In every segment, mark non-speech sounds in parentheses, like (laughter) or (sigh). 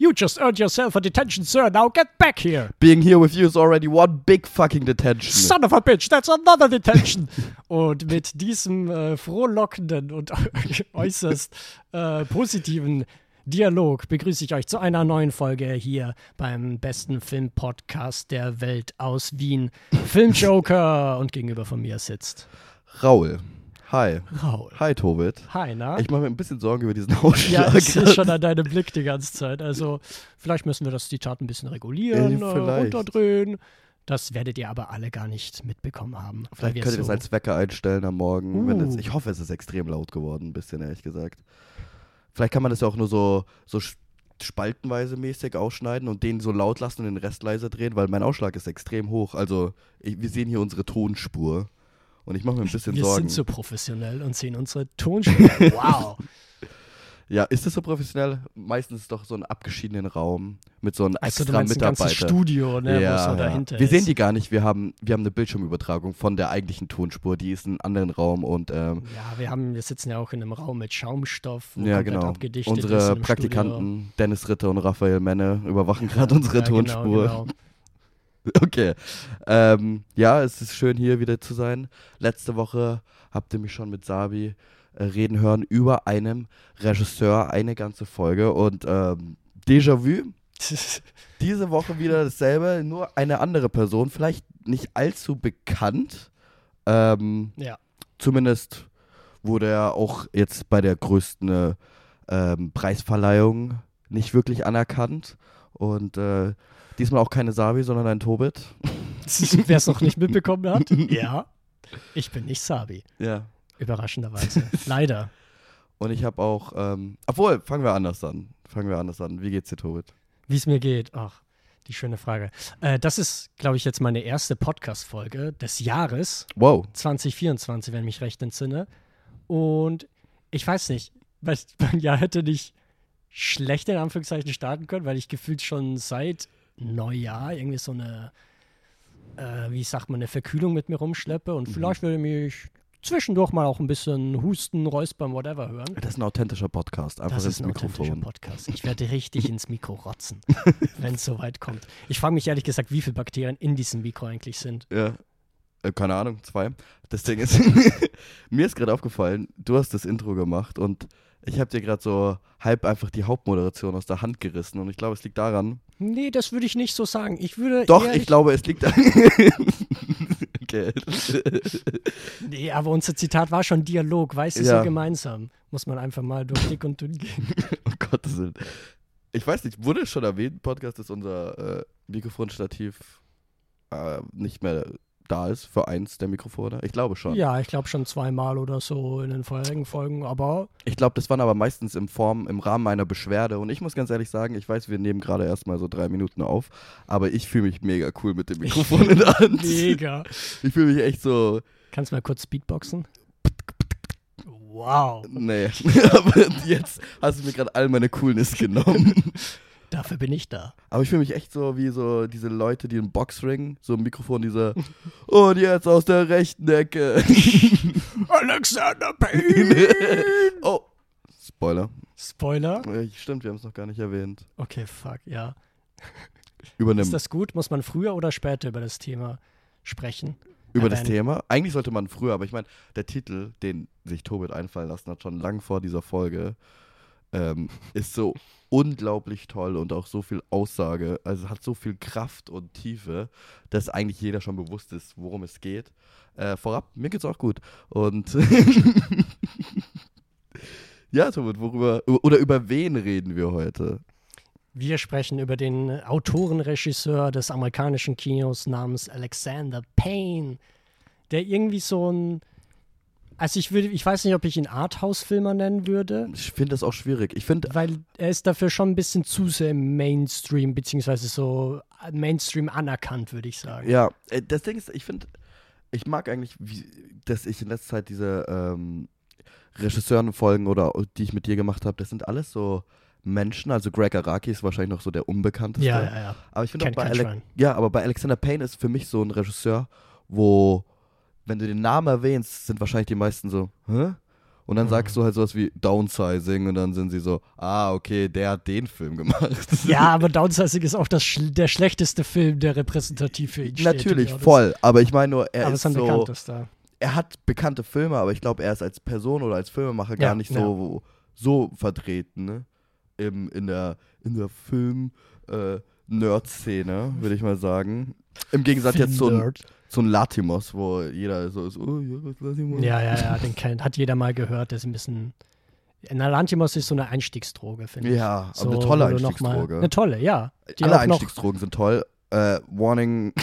You just earned yourself a detention, sir. Now get back here. Being here with you is already one big fucking detention. Son of a bitch, that's another detention. (laughs) und mit diesem äh, frohlockenden und (laughs) äußerst äh, positiven Dialog begrüße ich euch zu einer neuen Folge hier beim besten Filmpodcast der Welt aus Wien, (laughs) Filmjoker. und gegenüber von mir sitzt Raul. Hi. Raul. Hi, Tobit. Hi, na? Ich mache mir ein bisschen Sorgen über diesen (laughs) Ausschlag. Ja, ich sehe schon an deinem Blick die ganze Zeit. Also, vielleicht müssen wir das Zitat ein bisschen regulieren, Äh, runterdrehen. Das werdet ihr aber alle gar nicht mitbekommen haben. Vielleicht könnt ihr das so- als Wecker einstellen am Morgen. Uh. ich hoffe, es ist extrem laut geworden, ein bisschen, ehrlich gesagt. Vielleicht kann man das ja auch nur so, so spaltenweise mäßig ausschneiden und den so laut lassen und den Rest leiser drehen, weil mein Ausschlag ist extrem hoch. Also, ich, wir sehen hier unsere Tonspur. Und ich mache mir ein bisschen Wir Sorgen. sind so professionell und sehen unsere Tonspur. (laughs) wow. ja, ist das so professionell? Meistens ist es doch so ein abgeschiedenen Raum mit so einem Also, du extra ein ganzes Mitarbeiter. Studio, ne, ja, wo so ja. dahinter Wir ist. sehen die gar nicht. Wir haben, wir haben eine Bildschirmübertragung von der eigentlichen Tonspur. Die ist in einem anderen Raum und ähm, Ja, wir, haben, wir sitzen ja auch in einem Raum mit Schaumstoff, ja, genau. Unsere Praktikanten Dennis Ritter und Raphael Menne überwachen gerade Studio. unsere ja, Tonspur. Genau, genau. (laughs) Okay. Ähm, ja, es ist schön hier wieder zu sein. Letzte Woche habt ihr mich schon mit Sabi äh, reden hören über einen Regisseur, eine ganze Folge und ähm, Déjà-vu. (laughs) Diese Woche wieder dasselbe, nur eine andere Person, vielleicht nicht allzu bekannt. Ähm, ja. zumindest wurde er auch jetzt bei der größten äh, ähm, Preisverleihung nicht wirklich anerkannt. Und äh, diesmal auch keine Sabi, sondern ein Tobit. (laughs) Wer es noch nicht mitbekommen hat, ja, ich bin nicht Sabi. Ja. Überraschenderweise. Leider. Und ich habe auch, ähm, obwohl, fangen wir anders an. Fangen wir anders an. Wie geht's dir, Tobit? Wie es mir geht. Ach, die schöne Frage. Äh, das ist, glaube ich, jetzt meine erste Podcast-Folge des Jahres Wow. 2024, wenn ich mich recht entsinne. Und ich weiß nicht, weil (laughs) mein Jahr hätte nicht schlecht in Anführungszeichen starten können, weil ich gefühlt schon seit Neujahr irgendwie so eine, äh, wie sagt man, eine Verkühlung mit mir rumschleppe. Und Mhm. vielleicht würde mich zwischendurch mal auch ein bisschen husten, räuspern, whatever hören. Das ist ein authentischer Podcast. Einfach Das ins ist ein authentischer Mikrofon. Podcast. Ich werde richtig ins Mikro rotzen, (laughs) wenn es soweit kommt. Ich frage mich ehrlich gesagt, wie viele Bakterien in diesem Mikro eigentlich sind. Ja. Äh, keine Ahnung, zwei. Das Ding ist, (laughs) mir ist gerade aufgefallen, du hast das Intro gemacht und ich habe dir gerade so halb einfach die Hauptmoderation aus der Hand gerissen und ich glaube, es liegt daran. Nee, das würde ich nicht so sagen. Ich würde Doch, ich glaube, es liegt daran. (laughs) okay. Nee, aber unser Zitat war schon Dialog, weißt du, Ja. so gemeinsam. Muss man einfach mal durch dick und dünn gehen. um (laughs) Gottes Willen. Ich weiß nicht, wurde es schon erwähnt, Podcast, dass unser äh, Mikrofonstativ äh, nicht mehr da ist für eins der Mikrofone? Ich glaube schon. Ja, ich glaube schon zweimal oder so in den vorherigen Folgen, aber Ich glaube, das waren aber meistens im Form, im Rahmen einer Beschwerde. Und ich muss ganz ehrlich sagen, ich weiß, wir nehmen gerade erstmal so drei Minuten auf, aber ich fühle mich mega cool mit dem Mikrofon in der Hand. mega. (laughs) Ich fühle mich echt so, Kannst du mal kurz Speedboxen? Wow, nee. (laughs) aber jetzt hast du mir gerade all meine Coolness genommen. (laughs) dafür bin ich da. Aber ich fühle mich echt so wie so diese Leute, die im Boxring, so im Mikrofon, diese und jetzt aus der rechten Ecke. (laughs) Alexander Payne! (laughs) oh, Spoiler. Spoiler? Äh, Stimmt, wir haben es noch gar nicht erwähnt. Okay, fuck, ja. Übernimm. Ist das gut? Muss man früher oder später über das Thema sprechen? über das erwähnen? Thema. Eigentlich sollte man früher, aber ich meine, der Titel, den sich Tobit einfallen lassen hat, schon lang vor dieser Folge, ähm, ist so unglaublich toll und auch so viel Aussage, also hat so viel Kraft und Tiefe, dass eigentlich jeder schon bewusst ist, worum es geht. Äh, vorab, mir geht's auch gut. Und (laughs) ja, Tobit, worüber oder über wen reden wir heute? Wir sprechen über den Autorenregisseur des amerikanischen Kinos namens Alexander Payne, der irgendwie so ein. Also ich würde, ich weiß nicht, ob ich ihn Arthouse-Filmer nennen würde, Ich finde das auch schwierig. Ich finde, weil er ist dafür schon ein bisschen zu sehr im Mainstream, beziehungsweise so Mainstream anerkannt, würde ich sagen. Ja, äh, das Ding ist, ich finde, ich mag eigentlich, wie, dass ich in letzter Zeit diese ähm, Regisseuren-Folgen oder die ich mit dir gemacht habe, das sind alles so Menschen. Also Greg Araki ist wahrscheinlich noch so der unbekannteste. Ja, ja, ja. Aber ich finde auch bei Ale ja, aber bei Alexander Payne ist für mich so ein Regisseur, wo, wenn du den Namen erwähnst, sind wahrscheinlich die meisten so, hä? Und dann sagst du halt sowas wie Downsizing und dann sind sie so, ah, okay, der hat den Film gemacht. Ja, (laughs) aber Downsizing ist auch das der schlechteste Film, der repräsentativ für ihn steht. Natürlich, Ja, voll. Aber ich meine nur, er Aber ist so, bekanntester. er hat bekannte Filme, aber ich glaube, er ist als Person oder als Filmemacher gar Ja, nicht so, so vertreten, ne? Im, in der, in der Film-Nerd-Szene, würde ich mal sagen. Im Gegensatz jetzt zu, ein- zu einem Latimos, wo jeder so ist, oh ja, was Latimos? Ja, ja, ja, den kennt, hat jeder mal gehört. Der ist ein bisschen. Nalantimos ist so eine Einstiegsdroge, finde ich. Ja, aber so, eine tolle noch mal- Einstiegsdroge. Eine tolle, ja. Alle Einstiegsdrogen sind toll. Äh, Warning. (laughs)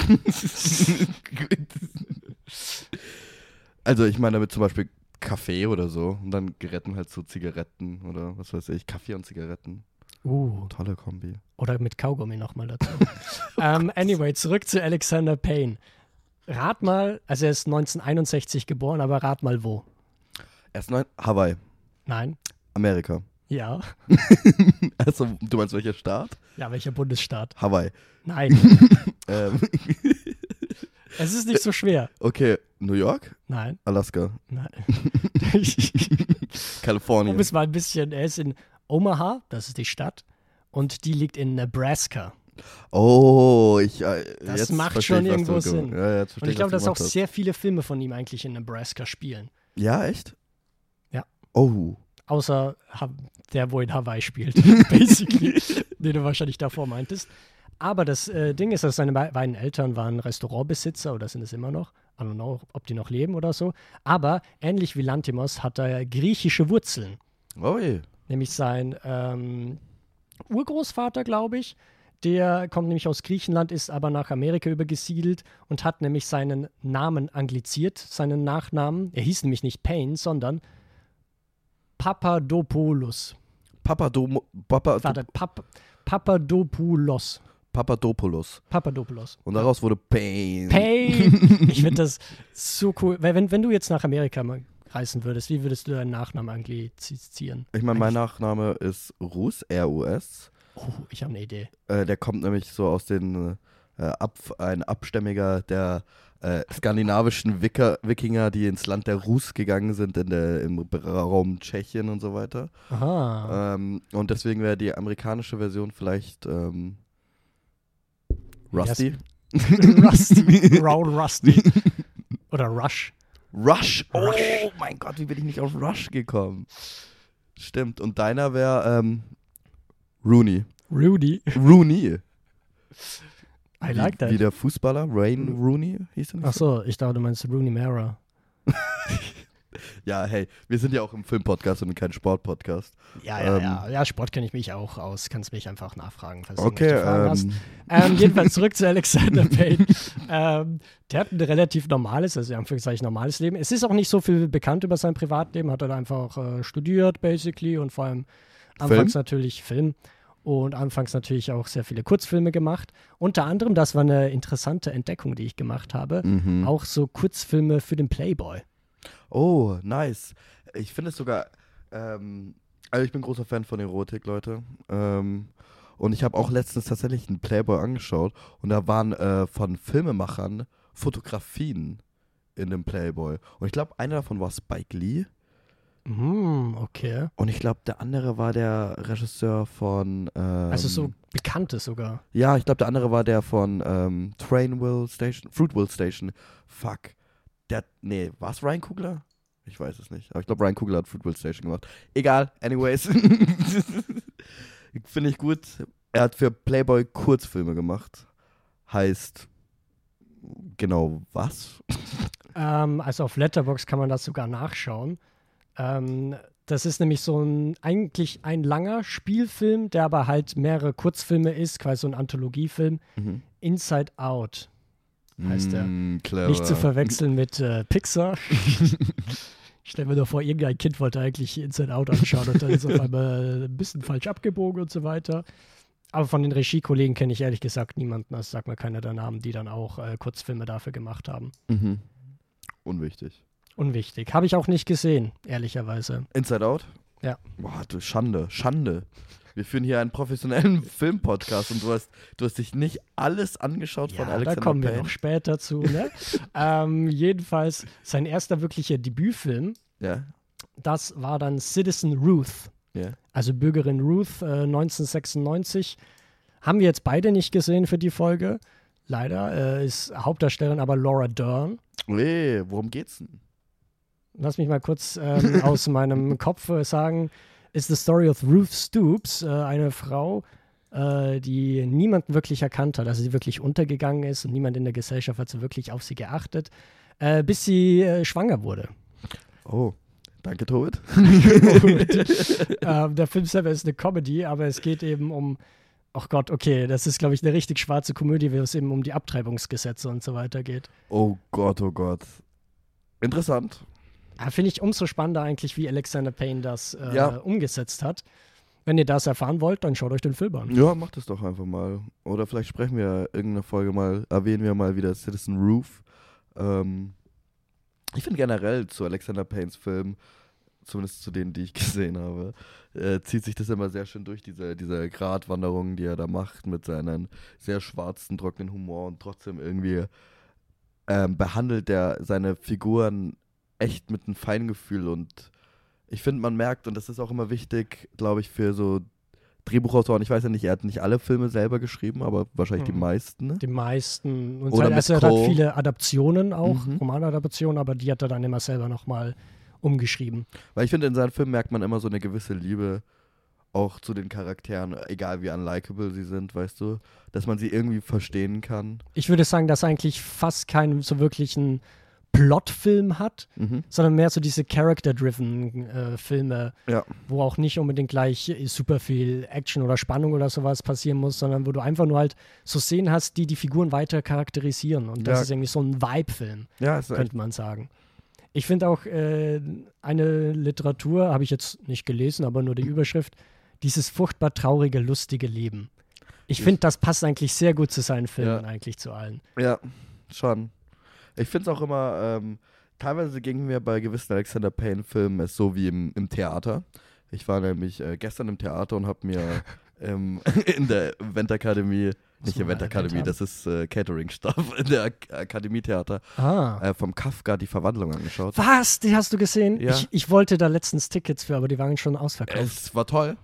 also ich meine damit zum Beispiel Kaffee oder so und dann Geretten halt zu Zigaretten oder was weiß ich, Kaffee und Zigaretten. uh, Tolle Kombi. oder mit Kaugummi nochmal dazu. (laughs) ähm, anyway, zurück zu Alexander Payne. Rat mal, also er ist 1961 geboren, aber rat mal wo. Erst neun, Hawaii, Nein? Amerika. Ja. (laughs) Also, du meinst welcher Staat? Ja, welcher Bundesstaat? Hawaii. Nein. (laughs) Ähm, (laughs) es ist nicht so schwer. okay, New York, Nein. Alaska, Nein. Kalifornien. um es mal ein bisschen, er ist in Omaha, das ist die Stadt, und die liegt in Nebraska. Oh, ich. Äh, Das macht schon ich, irgendwo Sinn. Ja, versteh Und ich glaube, dass auch gemacht sehr viele Filme von ihm eigentlich in Nebraska spielen. hast. Ja, echt? Ja. Oh. Außer der, wo in Hawaii spielt, (laughs) basically, (laughs) den du wahrscheinlich davor meintest. Aber das äh, Ding ist, dass seine be- beiden Eltern waren Restaurantbesitzer oder sind es immer noch. I don't know, ob die noch leben oder so. Aber ähnlich wie Lantimos hat er griechische Wurzeln. Oh je. Nämlich sein ähm, Urgroßvater, glaube ich. Der kommt nämlich aus Griechenland, ist aber nach Amerika übergesiedelt und hat nämlich seinen Namen angliziert, seinen Nachnamen. Er hieß nämlich nicht Payne, sondern Papadopoulos. Papadom Papa Warte, Pap Papadopoulos. Papadopoulos. Papadopoulos. Und daraus wurde Pain. Payne! (laughs) Ich finde das so cool. Weil Wenn, wenn du jetzt nach Amerika mal reisen würdest, wie würdest du deinen Nachnamen anglizieren? Ich meine, mein Nachname ist Rus, R-U-S. Oh, ich habe eine Idee. Äh, der kommt nämlich so aus den, äh, ab, ein Abstämmiger der äh, skandinavischen Wicker, Wikinger, die ins Land der Rus gegangen sind, in der, im Raum Tschechien und so weiter. Aha. Ähm, und deswegen wäre die amerikanische Version vielleicht ähm, Rusty. (laughs) Rusty. (laughs) Round Rusty. Oder Rush. Rush. Oh Rush. mein Gott, wie bin ich nicht auf Rush gekommen? Stimmt. Und deiner wäre ähm, Rooney. Rudy. Rooney. I like that. Wie der Fußballer, Rain Rooney hieß er nicht? Ach so, ich dachte, du meinst Rooney Mara. (laughs) Ja, hey, wir sind ja auch im Filmpodcast und kein Sportpodcast. Ja, ja, Ähm. ja. Ja, Sport kenne ich mich auch aus. Kannst mich einfach nachfragen, falls du Okay, irgendwelche Fragen hast. ähm, Ähm, jedenfalls zurück zu Alexander (laughs) Payne. ähm, der hat ein relativ normales, also in Anführungszeichen normales Leben. Es ist auch nicht so viel bekannt über sein Privatleben. Hat er einfach äh, studiert, basically, und vor allem anfangs natürlich Film. Und anfangs natürlich auch sehr viele Kurzfilme gemacht. Unter anderem, das war eine interessante Entdeckung, die ich gemacht habe, mhm. auch so Kurzfilme für den Playboy. Oh, nice. Ich finde es sogar, ähm, also ich bin großer Fan von Erotik, Leute. Ähm, und ich habe auch letztens tatsächlich einen Playboy angeschaut und da waren äh, von Filmemachern Fotografien in dem Playboy. Und ich glaube, einer davon war Spike Lee. Hm, okay. Und ich glaube, der andere war der Regisseur von. Ähm, Also so bekannte sogar. Ja, ich glaube, der andere war der von ähm, Trainwheel Station, Fruitville Station. Fuck. Der, nee, war es Ryan Kugler? Ich weiß es nicht. Aber ich glaube, Ryan Kugler hat Fruitville Station gemacht. Egal, anyways. (laughs) Finde ich gut. Er hat für Playboy Kurzfilme gemacht. Heißt, genau was? (laughs) Ähm, also auf Letterbox kann man das sogar nachschauen. Ähm, das ist nämlich so ein eigentlich ein langer Spielfilm, der aber halt mehrere Kurzfilme ist, quasi so ein Anthologiefilm. Mhm. Inside Out heißt er. Mm. Nicht zu verwechseln mit äh, Pixar. ich stelle mir doch vor, irgendein Kind wollte eigentlich Inside Out anschauen und dann ist auf einmal ein bisschen falsch abgebogen und so weiter. Aber von den Regiekollegen kenne ich ehrlich gesagt niemanden, also sag mal keiner der Namen, die dann auch äh, Kurzfilme dafür gemacht haben. Mhm. Unwichtig. Unwichtig. Habe ich auch nicht gesehen, ehrlicherweise. Inside Out? Ja. Boah, du Schande, Schande. Wir führen hier einen professionellen (laughs) Filmpodcast und du hast, du hast dich nicht alles angeschaut von Ja, Alexander da kommen wir Payne. noch später zu. Ne? (laughs) ähm, jedenfalls sein erster wirklicher Debütfilm Ja. das war dann Citizen Ruth. Ja. Also Bürgerin Ruth äh, 1996. Haben wir jetzt beide nicht gesehen für die Folge. Leider äh, ist Hauptdarstellerin aber Laura Dern. Nee, worum geht's denn? Lass mich mal kurz ähm, (laughs) aus meinem Kopf äh, sagen. Ist the story of Ruth Stoops, äh, eine Frau, äh, die niemand wirklich erkannt hat, also die wirklich untergegangen ist und niemand in der Gesellschaft hat so wirklich auf sie geachtet, äh, bis sie äh, schwanger wurde. Oh, danke, Tobit. (laughs) (laughs) ähm, der Film selber ist eine Comedy, aber es geht eben um, ach Gott, okay, das ist, glaube ich, eine richtig schwarze Komödie, wo es eben um die Abtreibungsgesetze und so weiter geht. Oh Gott, oh Gott. Interessant. Ja, Finde ich umso spannender eigentlich, wie Alexander Payne das äh, Ja. umgesetzt hat. Wenn ihr das erfahren wollt, dann schaut euch den Film an. Ja, macht es doch einfach mal. Oder vielleicht sprechen wir irgendeine Folge mal, erwähnen wir mal wieder Citizen Roof. Ähm, ich finde generell zu Alexander Paynes Film, zumindest zu denen, die ich (laughs) gesehen habe, äh, zieht sich das immer sehr schön durch, diese, diese Gratwanderung, die er da macht mit seinem sehr schwarzen, trockenen Humor und trotzdem irgendwie ähm, behandelt er seine Figuren echt mit einem Feingefühl und ich finde, man merkt, und das ist auch immer wichtig, glaube ich, für so Drehbuchautoren, ich weiß ja nicht, er hat nicht alle Filme selber geschrieben, aber wahrscheinlich die Mhm. meisten. Ne? Die meisten. Und Oder also er hat viele Adaptionen auch, Mhm. Romanadaptionen, aber die hat er dann immer selber nochmal umgeschrieben. Weil ich finde, in seinen Filmen merkt man immer so eine gewisse Liebe auch zu den Charakteren, egal wie unlikable sie sind, weißt du, dass man sie irgendwie verstehen kann. Ich würde sagen, dass eigentlich fast keinen so wirklichen Plotfilm hat, Mhm. sondern mehr so diese Character-driven äh, Filme, Ja. wo auch nicht unbedingt gleich super viel Action oder Spannung oder sowas passieren muss, sondern wo du einfach nur halt so Szenen hast, die die Figuren weiter charakterisieren. Und das Ja. ist irgendwie so ein Vibe-Film, Ja, könnte man sagen. Ich finde auch äh, eine Literatur, habe ich jetzt nicht gelesen, aber nur die Überschrift, dieses furchtbar traurige, lustige Leben. Ich finde, das passt eigentlich sehr gut zu seinen Filmen, Ja. eigentlich zu allen. ja, schon. Ich finde es auch immer, ähm, teilweise ging mir bei gewissen Alexander Payne-Filmen es so wie im, im Theater. Ich war nämlich äh, gestern im Theater und habe mir (laughs) ähm, (laughs) in der Eventakademie, nicht Eventakademie, das ist äh, Catering-Stuff (laughs) in der Ak Akademietheater Ah. äh, vom Kafka die Verwandlung angeschaut. Was? Die hast du gesehen? Ja. Ich, ich wollte da letztens Tickets für, aber die waren schon ausverkauft. Es war toll.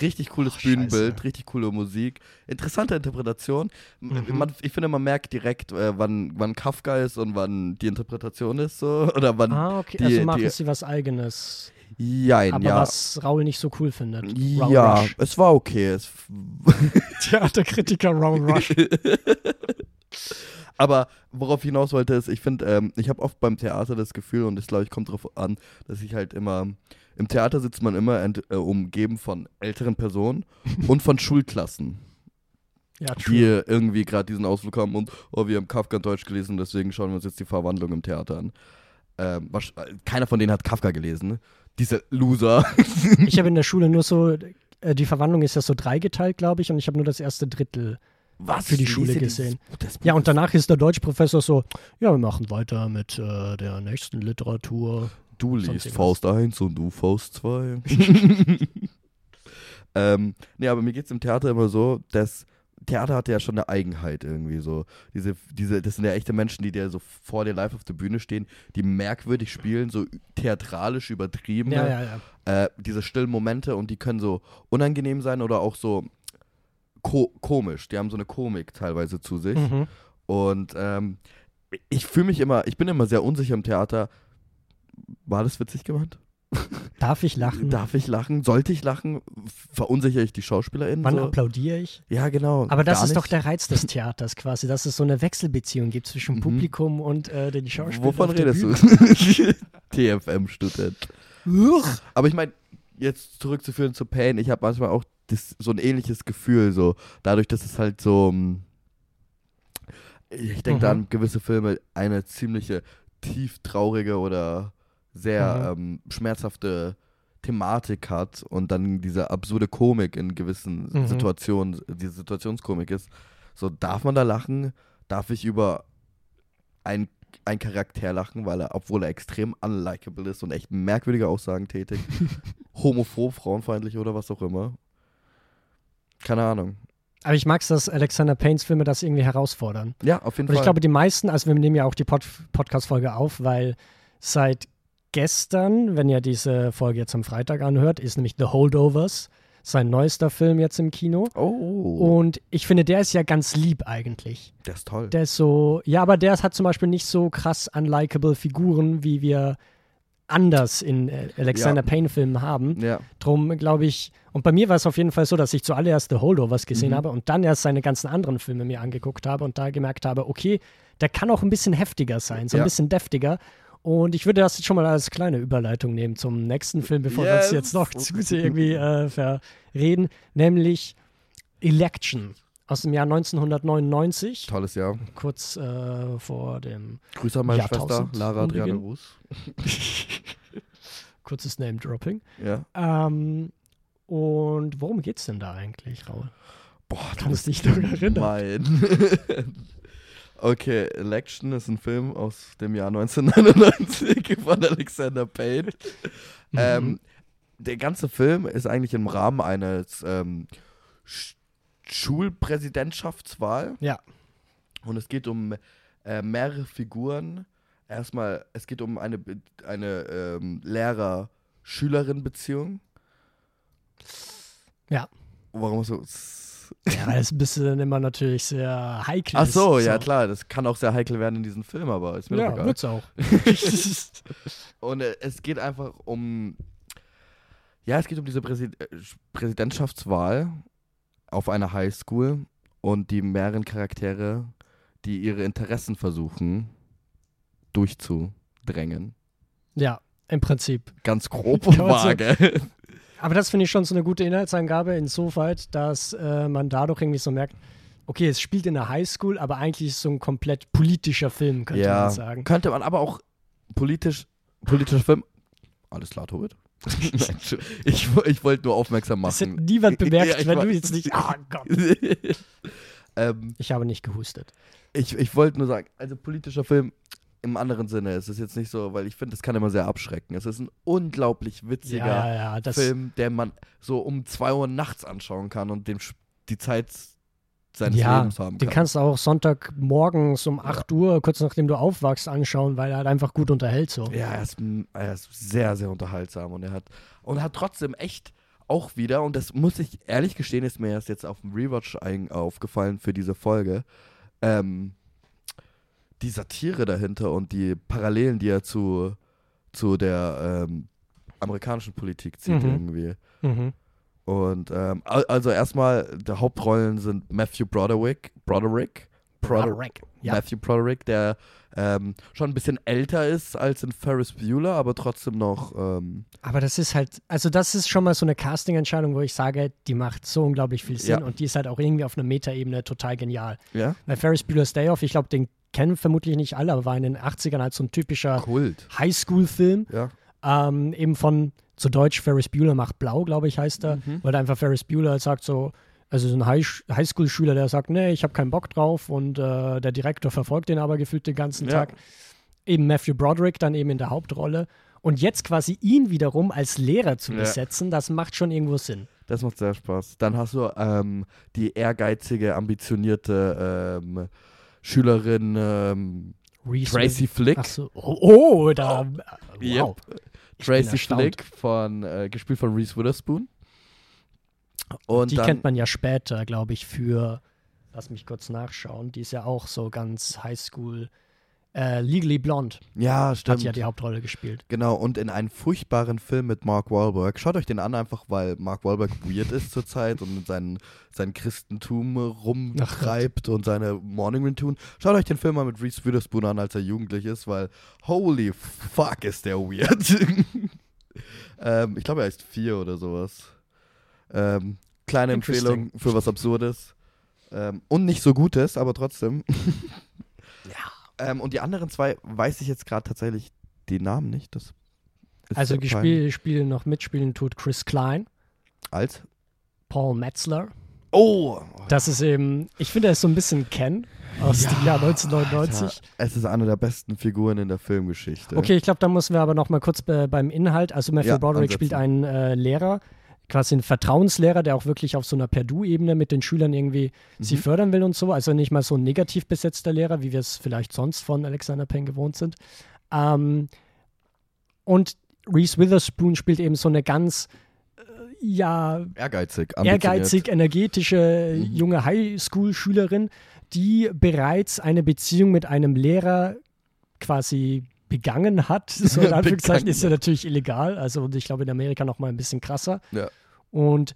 Richtig cooles Oh, Bühnenbild, scheiße. richtig coole Musik, interessante Interpretation. Mhm. Man, ich finde, man merkt direkt, äh, wann, wann Kafka ist und wann die Interpretation ist, so. (laughs) Oder wann. ah, okay. die- also machen die- sie was Eigenes. Jein, Aber ja. was Raul nicht so cool findet. Raul Ja, Rush. es war okay. Es, (laughs) Theaterkritiker Raul Rush. (laughs) aber worauf ich hinaus wollte, ist, ich finde, ähm, ich habe oft beim Theater das Gefühl, und das glaube ich kommt darauf an, dass ich halt immer. Im Theater sitzt man immer ent, äh, umgeben von älteren Personen und von Schulklassen. Ja, die irgendwie gerade diesen Ausflug haben und, oh, wir haben Kafka in Deutsch gelesen, deswegen schauen wir uns jetzt die Verwandlung im Theater an. Ähm, keiner von denen hat Kafka gelesen. ne? Diese Loser. (laughs) Ich habe in der Schule nur so, äh, die Verwandlung ist ja so dreigeteilt, glaube ich, und ich habe nur das erste Drittel. Was? Für die Schule Lese dieses- gesehen. das Ja, und danach ist der Deutschprofessor so, ja, wir machen weiter mit äh, der nächsten Literatur. Du liest. Faust 1 und du Faust 2. (laughs) ähm, nee, aber mir geht's im Theater immer so, dass Theater hat ja schon eine Eigenheit irgendwie so. Diese, diese, das sind ja echte Menschen, die dir so vor dir live auf der Bühne stehen, die merkwürdig spielen, so theatralisch übertrieben. Ja, ja, ja. äh, diese stillen Momente und die können so unangenehm sein oder auch so ko komisch. Die haben so eine Komik teilweise zu sich. Mhm. Und ähm, ich fühle mich immer, ich bin immer sehr unsicher im Theater. War das witzig gemeint? Darf ich lachen? Darf ich lachen? Sollte ich lachen? Verunsichere ich die SchauspielerInnen? Wann so? applaudiere ich? Ja, genau. Aber das ist doch nicht. der Reiz des Theaters quasi, dass es so eine Wechselbeziehung gibt zwischen Mhm. Publikum und äh, den Schauspielern. Wovon redest du? (laughs) TFM-Student. Aber ich meine, jetzt zurückzuführen zu Pain, ich habe manchmal auch das, so ein ähnliches Gefühl, so dadurch, dass es halt so, mm, ich denke da Mhm. an gewisse Filme, eine ziemliche tief traurige oder sehr ähm, schmerzhafte Thematik hat und dann diese absurde Komik in gewissen Mhm. Situationen, diese Situationskomik ist. So, darf man da lachen? Darf ich über ein ein Charakter lachen, weil er, obwohl er extrem unlikable ist und echt merkwürdige Aussagen tätigt, (laughs) homophob, frauenfeindlich oder was auch immer. Keine Ahnung. Aber ich mag es, dass Alexander Paynes Filme das irgendwie herausfordern. Ja, auf jeden Und Fall. ich glaube, die meisten, also wir nehmen ja auch die Pod Podcast-Folge auf, weil seit gestern, wenn ihr diese Folge jetzt am Freitag anhört, ist nämlich The Holdovers, sein neuester Film jetzt im Kino. Oh, Und ich finde, der ist ja ganz lieb eigentlich. der ist toll. Der ist so, ja, aber der hat zum Beispiel nicht so krass unlikable Figuren, wie wir anders in äh, Alexander Ja. Payne-Filmen haben. ja, Drum glaube ich, und bei mir war es auf jeden Fall so, dass ich zuallererst The Holdovers gesehen Mhm. habe und dann erst seine ganzen anderen Filme mir angeguckt habe und da gemerkt habe, okay, der kann auch ein bisschen heftiger sein, so ein Ja. bisschen deftiger. Und ich würde das jetzt schon mal als kleine Überleitung nehmen zum nächsten Film, bevor wir uns Yes. jetzt noch zu sehr irgendwie äh, verreden, nämlich Election aus dem Jahr 1999, tolles Jahr. kurz äh, vor dem Grüße an meine Schwester, Lara Adriane. Ruß. (laughs) kurzes Name-Dropping. Ja. Ähm, und worum geht's denn da eigentlich, Raul? Boah, du Kannst bist dich noch erinnern. Mein. (laughs) okay, Election ist ein Film aus dem Jahr 1999 (laughs) von Alexander Payne. ähm, der ganze Film ist eigentlich im Rahmen eines ähm, Sch Schulpräsidentschaftswahl. Ja. Und es geht um äh, mehrere Figuren. Erstmal, es geht um eine, eine ähm, Lehrer-Schülerin-Beziehung. Ja. Warum so? Ja, weil es ein bisschen immer natürlich sehr heikel Ach ist. so, ja klar, das kann auch sehr heikel werden in diesem Film, aber ist mir doch Ja, egal. wird's auch. (laughs) Und äh, es geht einfach um, ja, es geht um diese Präsid äh, Präsidentschaftswahl auf einer Highschool und die mehreren Charaktere, die ihre Interessen versuchen durchzudrängen. ja, im Prinzip. Ganz grob (laughs) und vage. Aber das finde ich schon so eine gute Inhaltsangabe, insoweit, dass äh, man dadurch irgendwie so merkt, okay, es spielt in der Highschool, aber eigentlich ist es so ein komplett politischer Film, könnte ja, man sagen. könnte man aber auch politisch, politischer Film. Alles klar, Tobit? (laughs) Ich ich wollte nur aufmerksam Das hätte machen. niemand bemerkt, Ja, ich wenn du jetzt nicht. Ah Gott. (laughs) ähm, Ich habe nicht gehustet. Ich, ich wollte nur sagen, also politischer Film im anderen Sinne. Es ist jetzt nicht so, weil ich finde, das kann immer sehr abschrecken. Es ist ein unglaublich witziger Ja, ja, Film, den man so um 2 Uhr nachts anschauen kann und dem die Zeit seines Ja, Lebens haben Den kann. kannst du auch Sonntagmorgens um 8 Uhr, kurz nachdem du aufwachst, anschauen, weil er halt einfach gut unterhält so. ja, er ist, er ist sehr, sehr unterhaltsam und er hat und hat trotzdem echt auch wieder, und das muss ich ehrlich gestehen, ist mir erst jetzt auf dem Rewatch aufgefallen für diese Folge, ähm, die Satire dahinter und die Parallelen, die er zu, zu der ähm, amerikanischen Politik zieht Mhm. irgendwie. Mhm. Und ähm, al- also erstmal, die Hauptrollen sind Matthew Broderick, Broderick, Broder- Broderick. Ja. Matthew Broderick, der ähm, schon ein bisschen älter ist als in Ferris Bueller, aber trotzdem noch ähm, Aber das ist halt, also das ist schon mal so eine Casting-Entscheidung, wo ich sage, die macht so unglaublich viel Sinn Ja. und die ist halt auch irgendwie auf einer Metaebene total genial. ja Weil Ferris Bueller's Day Off, ich glaube, den kennen vermutlich nicht alle, aber war in den 80ern halt so ein typischer. Highschool-Film, Ja. ähm, eben von, zu Deutsch, Ferris Bueller macht blau, glaube ich, heißt er, Mhm. weil einfach Ferris Bueller halt sagt so, also so ein High Highschool-Schüler, der sagt, nee, ich habe keinen Bock drauf und äh, der Direktor verfolgt den aber gefühlt den ganzen Ja. Tag. Eben Matthew Broderick dann eben in der Hauptrolle und jetzt quasi ihn wiederum als Lehrer zu Ja. besetzen, das macht schon irgendwo Sinn. Das macht sehr Spaß. Dann hast du ähm, die ehrgeizige, ambitionierte ähm, Schülerin ähm, Tracy Flick. So. Oh, oh da. Wow. Yep. Tracy. Flick, von, äh, gespielt von Reese Witherspoon. Und Die dann, kennt man ja später, glaube ich, für, lass mich kurz nachschauen, die ist ja auch so ganz Highschool. Äh, Legally Blonde Ja, hat stimmt. ja die Hauptrolle gespielt. Genau, und in einen furchtbaren Film mit Mark Wahlberg. Schaut euch den an, einfach weil Mark Wahlberg weird ist zurzeit und sein, sein Christentum rumtreibt und seine Morning Routine. Schaut euch den Film mal mit Reese Witherspoon an, als er jugendlich ist, weil holy fuck ist der weird. (laughs) ähm, ich glaube, er ist vier oder sowas. Ähm, kleine. Empfehlung für was Absurdes. Ähm, und nicht so Gutes, aber trotzdem. (laughs) Ja. Ähm, und die anderen zwei weiß ich jetzt gerade tatsächlich die Namen nicht. Das Also gespielt, spielen noch mitspielen tut Chris Klein. Als? Paul Metzler. Oh! Das ist eben, ich finde, er ist so ein bisschen Ken aus dem Jahr 1999. Alter, es ist eine der besten Figuren in der Filmgeschichte. Okay, ich glaube, da müssen wir aber noch mal kurz be beim Inhalt. Also Matthew Ja, Broderick ansetzen. spielt einen äh, Lehrer, quasi einen Vertrauenslehrer, der auch wirklich auf so einer Perdu-Ebene mit den Schülern irgendwie sie Mhm. fördern will und so. Also nicht mal so ein negativ besetzter Lehrer, wie wir es vielleicht sonst von Alexander Payne gewohnt sind. Ähm, Und Reese Witherspoon spielt eben so eine ganz, äh, ja, Ehrgeizig, ehrgeizig, energetische Mhm. junge Highschool-Schülerin, die bereits eine Beziehung mit einem Lehrer quasi begangen hat. (laughs) So in (laughs) Anführungszeichen Begangen, ist ja ja. natürlich illegal. Also und ich glaube in Amerika noch mal ein bisschen krasser. Ja. Und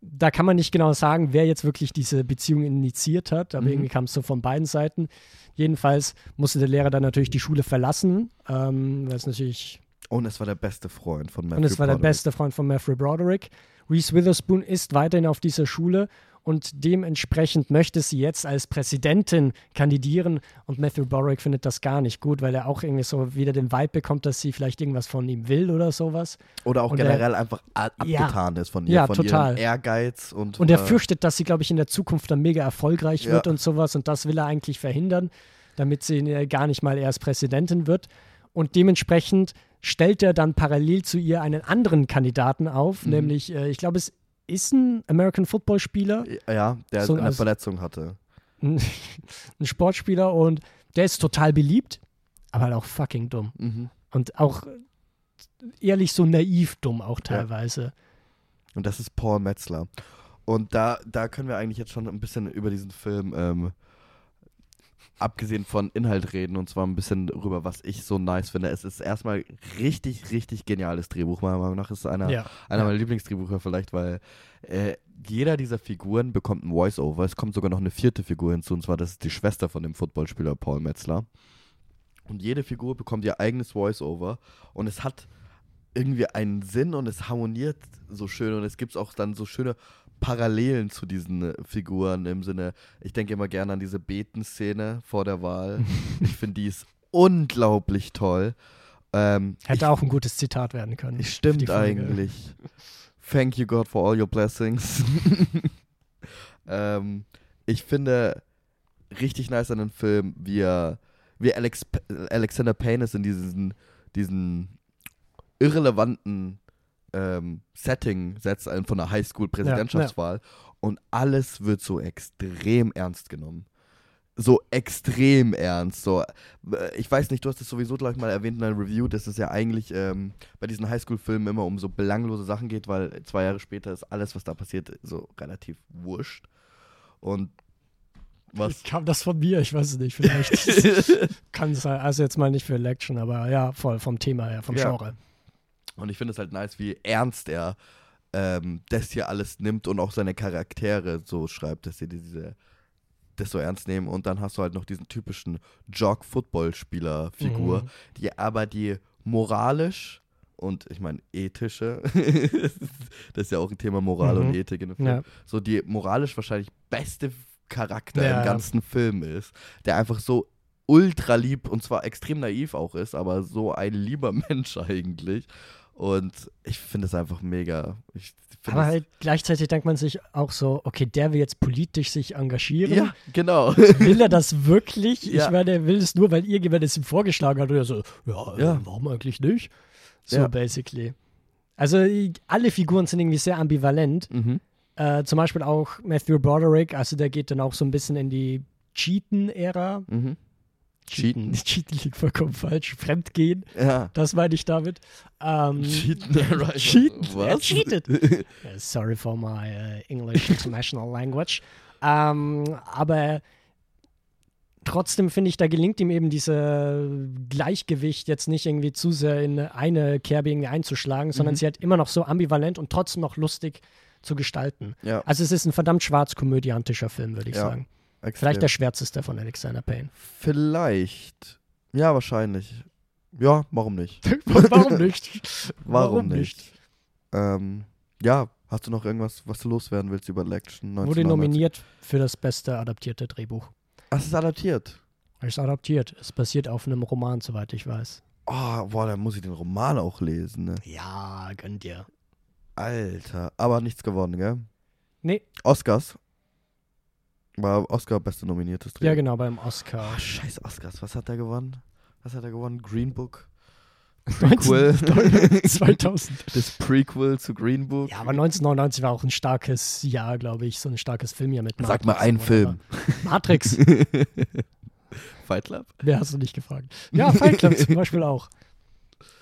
da kann man nicht genau sagen, wer jetzt wirklich diese Beziehung initiiert hat, aber Mhm. irgendwie kam es so von beiden Seiten. Jedenfalls musste der Lehrer dann natürlich die Schule verlassen, ähm, weil es natürlich Und es war der beste Freund von Matthew und es war der Broderick. beste Freund von Matthew Broderick. Reese Witherspoon ist weiterhin auf dieser Schule und dementsprechend möchte sie jetzt als Präsidentin kandidieren und Matthew Broderick findet das gar nicht gut, weil er auch irgendwie so wieder den Vibe bekommt, dass sie vielleicht irgendwas von ihm will oder sowas. Oder auch Und er- generell einfach a- Ja. abgetan ist von ihr, Ja, von total. ihrem Ehrgeiz und Und er äh, fürchtet, dass sie, glaube ich, in der Zukunft dann mega erfolgreich Ja. wird und sowas und das will er eigentlich verhindern, damit sie äh, gar nicht mal erst Präsidentin wird. Und dementsprechend stellt er dann parallel zu ihr einen anderen Kandidaten auf, Mhm. nämlich, äh, ich glaube, es ist ein American Football Spieler, ja, der So, eine also- Verletzung hatte. (laughs) ein Sportspieler und der ist total beliebt, aber halt auch fucking dumm. Mhm. Und auch ehrlich so naiv dumm auch teilweise. Und das ist Paul Metzler. Und da, da können wir eigentlich jetzt schon ein bisschen über diesen Film, ähm, abgesehen von Inhalt reden, und zwar ein bisschen darüber, was ich so nice finde. Es ist erstmal richtig, richtig geniales Drehbuch. Meiner Meinung nach ist es einer, Ja. einer Ja. meiner Lieblingsdrehbücher vielleicht, weil äh, jeder dieser Figuren bekommt ein Voice-Over. Es kommt sogar noch eine vierte Figur hinzu, und zwar das ist die Schwester von dem Footballspieler Paul Metzler. Und jede Figur bekommt ihr eigenes Voice-Over und es hat irgendwie einen Sinn und es harmoniert so schön und es gibt auch dann so schöne Parallelen zu diesen äh, Figuren im Sinne, ich denke immer gerne an diese Beten-Szene vor der Wahl. (laughs) ich finde, die ist unglaublich toll. Ähm, Hätte auch ein gutes Zitat werden können. ich, stimmt eigentlich. (laughs) Thank you God for all your blessings. (laughs) ähm, ich finde richtig nice an dem Film, wie er, wie Alex, Alexander Payne ist in diesen, diesen irrelevanten ähm, Setting setzt, einen von der Highschool-Präsidentschaftswahl und alles wird so extrem ernst genommen. So extrem ernst. So, äh, ich weiß nicht, du hast es sowieso gleich mal erwähnt in einer Review, dass es ja eigentlich ähm, bei diesen Highschool-Filmen immer um so belanglose Sachen geht, weil zwei Jahre später ist alles, was da passiert, so relativ wurscht. Und was Kam das von mir? Ich weiß es nicht. Vielleicht kann es sein. Also jetzt mal nicht für Election, aber ja, voll vom Thema her, vom Ja. Genre. Und ich finde es halt nice, wie ernst er ähm, das hier alles nimmt und auch seine Charaktere so schreibt, dass sie diese das so ernst nehmen. Und dann hast du halt noch diesen typischen Jog-Football-Spieler-Figur, Mhm. die aber die moralisch und ich meine ethische, (laughs) das ist ja auch ein Thema Moral Mhm. und Ethik in dem Film, Ja. so die moralisch wahrscheinlich beste Charakter Ja, im ja. ganzen Film ist, der einfach so ultra lieb und zwar extrem naiv auch ist, aber so ein lieber (laughs) Mensch eigentlich. Und ich finde es einfach mega. Aber halt gleichzeitig denkt man sich auch so, okay, der will jetzt politisch sich engagieren. Ja, genau. Will er das wirklich? (laughs) Ja. Ich meine, er will es nur, weil irgendjemand es ihm vorgeschlagen hat. Und er so, ja, Ja. Äh, warum eigentlich nicht? So Ja. basically. Also alle Figuren sind irgendwie sehr ambivalent. mhm. Äh, zum Beispiel auch Matthew Broderick, also der geht dann auch so ein bisschen in die Cheaten-Ära. Mhm. Cheaten. (laughs) Cheaten liegt vollkommen falsch. Fremdgehen, Ja. das meine ich damit. Ähm, Cheaten, right. (laughs) Cheaten. Er Was? cheatet. Uh, (laughs) Sorry for my uh, English international language. Ähm, aber trotzdem finde ich, da gelingt ihm eben diese Gleichgewicht jetzt nicht irgendwie zu sehr in eine Kerbe irgendwie einzuschlagen, sondern Mhm. sie halt immer noch so ambivalent und trotzdem noch lustig zu gestalten. Ja, Also es ist ein verdammt schwarzkomödiantischer Film, würde ich Ja, sagen. Extrem. Vielleicht der schwärzeste von Alexander Payne. Vielleicht. Ja, wahrscheinlich. Ja, warum nicht? (laughs) (laughs) Warum nicht? Warum, nicht? Ähm, ja, hast du noch irgendwas, was du loswerden willst über Election? Wurde 1999? nominiert für das beste adaptierte Drehbuch. Ach, es ist adaptiert. Es ist adaptiert. Es basiert auf einem Roman, soweit ich weiß. Oh, boah, dann muss ich den Roman auch lesen, ne? Ja, gönn dir. Alter. Aber nichts gewonnen, gell? Nee, Oscars. War Oscar beste nominiertes Drehbuch. ja genau, beim Oscar. Oh, scheiß Oscars. Was hat er gewonnen? Was hat er gewonnen? Green Book? 1999, 2000. (laughs) (laughs) Das Prequel zu Green Book? Ja, aber 1999 war auch ein starkes Jahr, glaube ich. So ein starkes Filmjahr mit Sag mal Matrix einen Film. Matrix. (laughs) Fight Club? Wer hast du nicht gefragt? Ja, Fight Club zum Beispiel auch.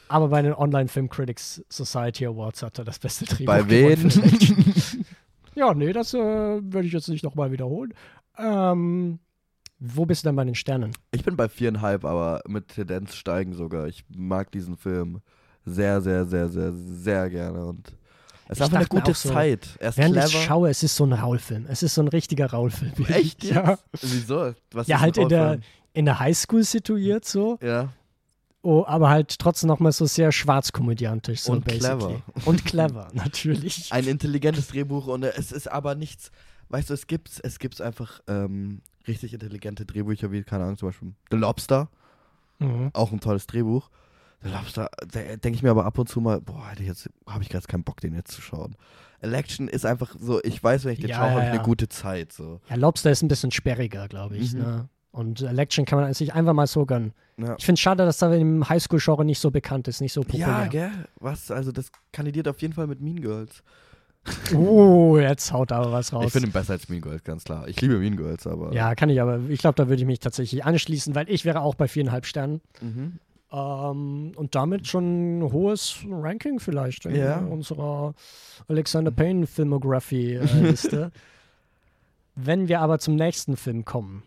Aber bei den Online Film Critics Society Awards hat er das beste Drehbuch Bei Election. Ja, nee, das äh, würde ich jetzt nicht nochmal wiederholen. Ähm, wo bist du denn bei den Sternen? Ich bin bei viereinhalb, aber mit Tendenz steigen sogar. Ich mag diesen Film sehr, sehr, sehr, sehr, sehr gerne und es ist Ich einfach eine gute so, Zeit. Er ist Während ich clever. schaue, es ist so ein Raulfilm. Es ist so ein richtiger Raulfilm. Echt (laughs) jetzt? Ja, Wieso? Was ja ist halt in der, in der Highschool situiert so. Ja. Oh, aber halt trotzdem nochmal so sehr schwarzkomödiantisch. So Und basically. clever. Und clever, (laughs) natürlich. Ein intelligentes Drehbuch und es ist aber nichts, weißt du, es gibt es gibt's einfach ähm, richtig intelligente Drehbücher, wie, keine Ahnung, zum Beispiel The Lobster, Mhm. auch ein tolles Drehbuch. The Lobster, da denke ich mir aber ab und zu mal, boah, jetzt habe ich gerade keinen Bock, den jetzt zu schauen. Election ist einfach so, ich weiß, wenn ich den Ja, schaue, habe ja, ich eine ja. gute Zeit. So. Ja, Lobster ist ein bisschen sperriger, glaube ich. Mhm. Ne? Und Election kann man sich einfach mal so gönnen. Ja. Ich finde es schade, dass er im Highschool-Genre nicht so bekannt ist, nicht so populär. ja, gell? Was? Also, das kandidiert auf jeden Fall mit Mean Girls. Oh, (laughs) jetzt haut aber was raus. Ich finde ihn besser als Mean Girls, ganz klar. Ich liebe Mean Girls, aber. ja, kann ich, aber ich glaube, da würde ich mich tatsächlich anschließen, weil ich wäre auch bei viereinhalb Sternen. Mhm. Ähm, und damit schon ein hohes Ranking vielleicht in Ja. unserer Alexander Payne Filmography-Liste. (laughs) Wenn wir aber zum nächsten Film kommen,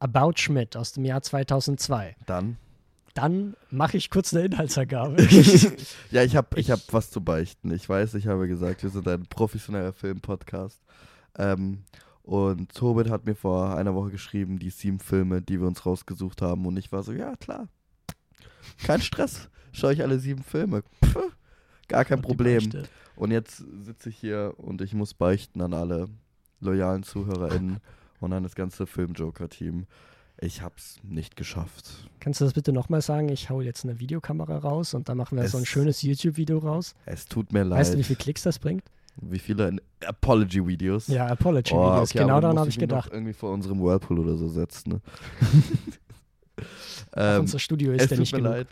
About Schmidt aus dem Jahr 2002, Dann. dann mache ich kurz eine Inhaltsangabe. (laughs) Ja, ich habe ich hab was zu beichten. Ich weiß, ich habe gesagt, wir sind ein professioneller Film-Podcast. Ähm, und Tobit hat mir vor einer Woche geschrieben, die sieben Filme, die wir uns rausgesucht haben. Und ich war so, ja, klar. Kein Stress. Schau ich alle sieben Filme. Puh, gar kein Und Problem. Und jetzt sitze ich hier und ich muss beichten an alle loyalen ZuhörerInnen und an das ganze Film-Joker-Team. Ich hab's nicht geschafft. Kannst du das bitte nochmal sagen? Ich hau jetzt eine Videokamera raus und dann machen wir so ein Es- schönes YouTube-Video raus. Es tut mir leid. Weißt du, wie viele Klicks das bringt? Wie viele Apology-Videos? Ja, Apology Oh, Videos. okay, genau daran habe ich gedacht. irgendwie vor unserem Whirlpool oder so setzen. Ne? (laughs) Ähm, unser Studio es ist ja tut nicht mir genug. leid.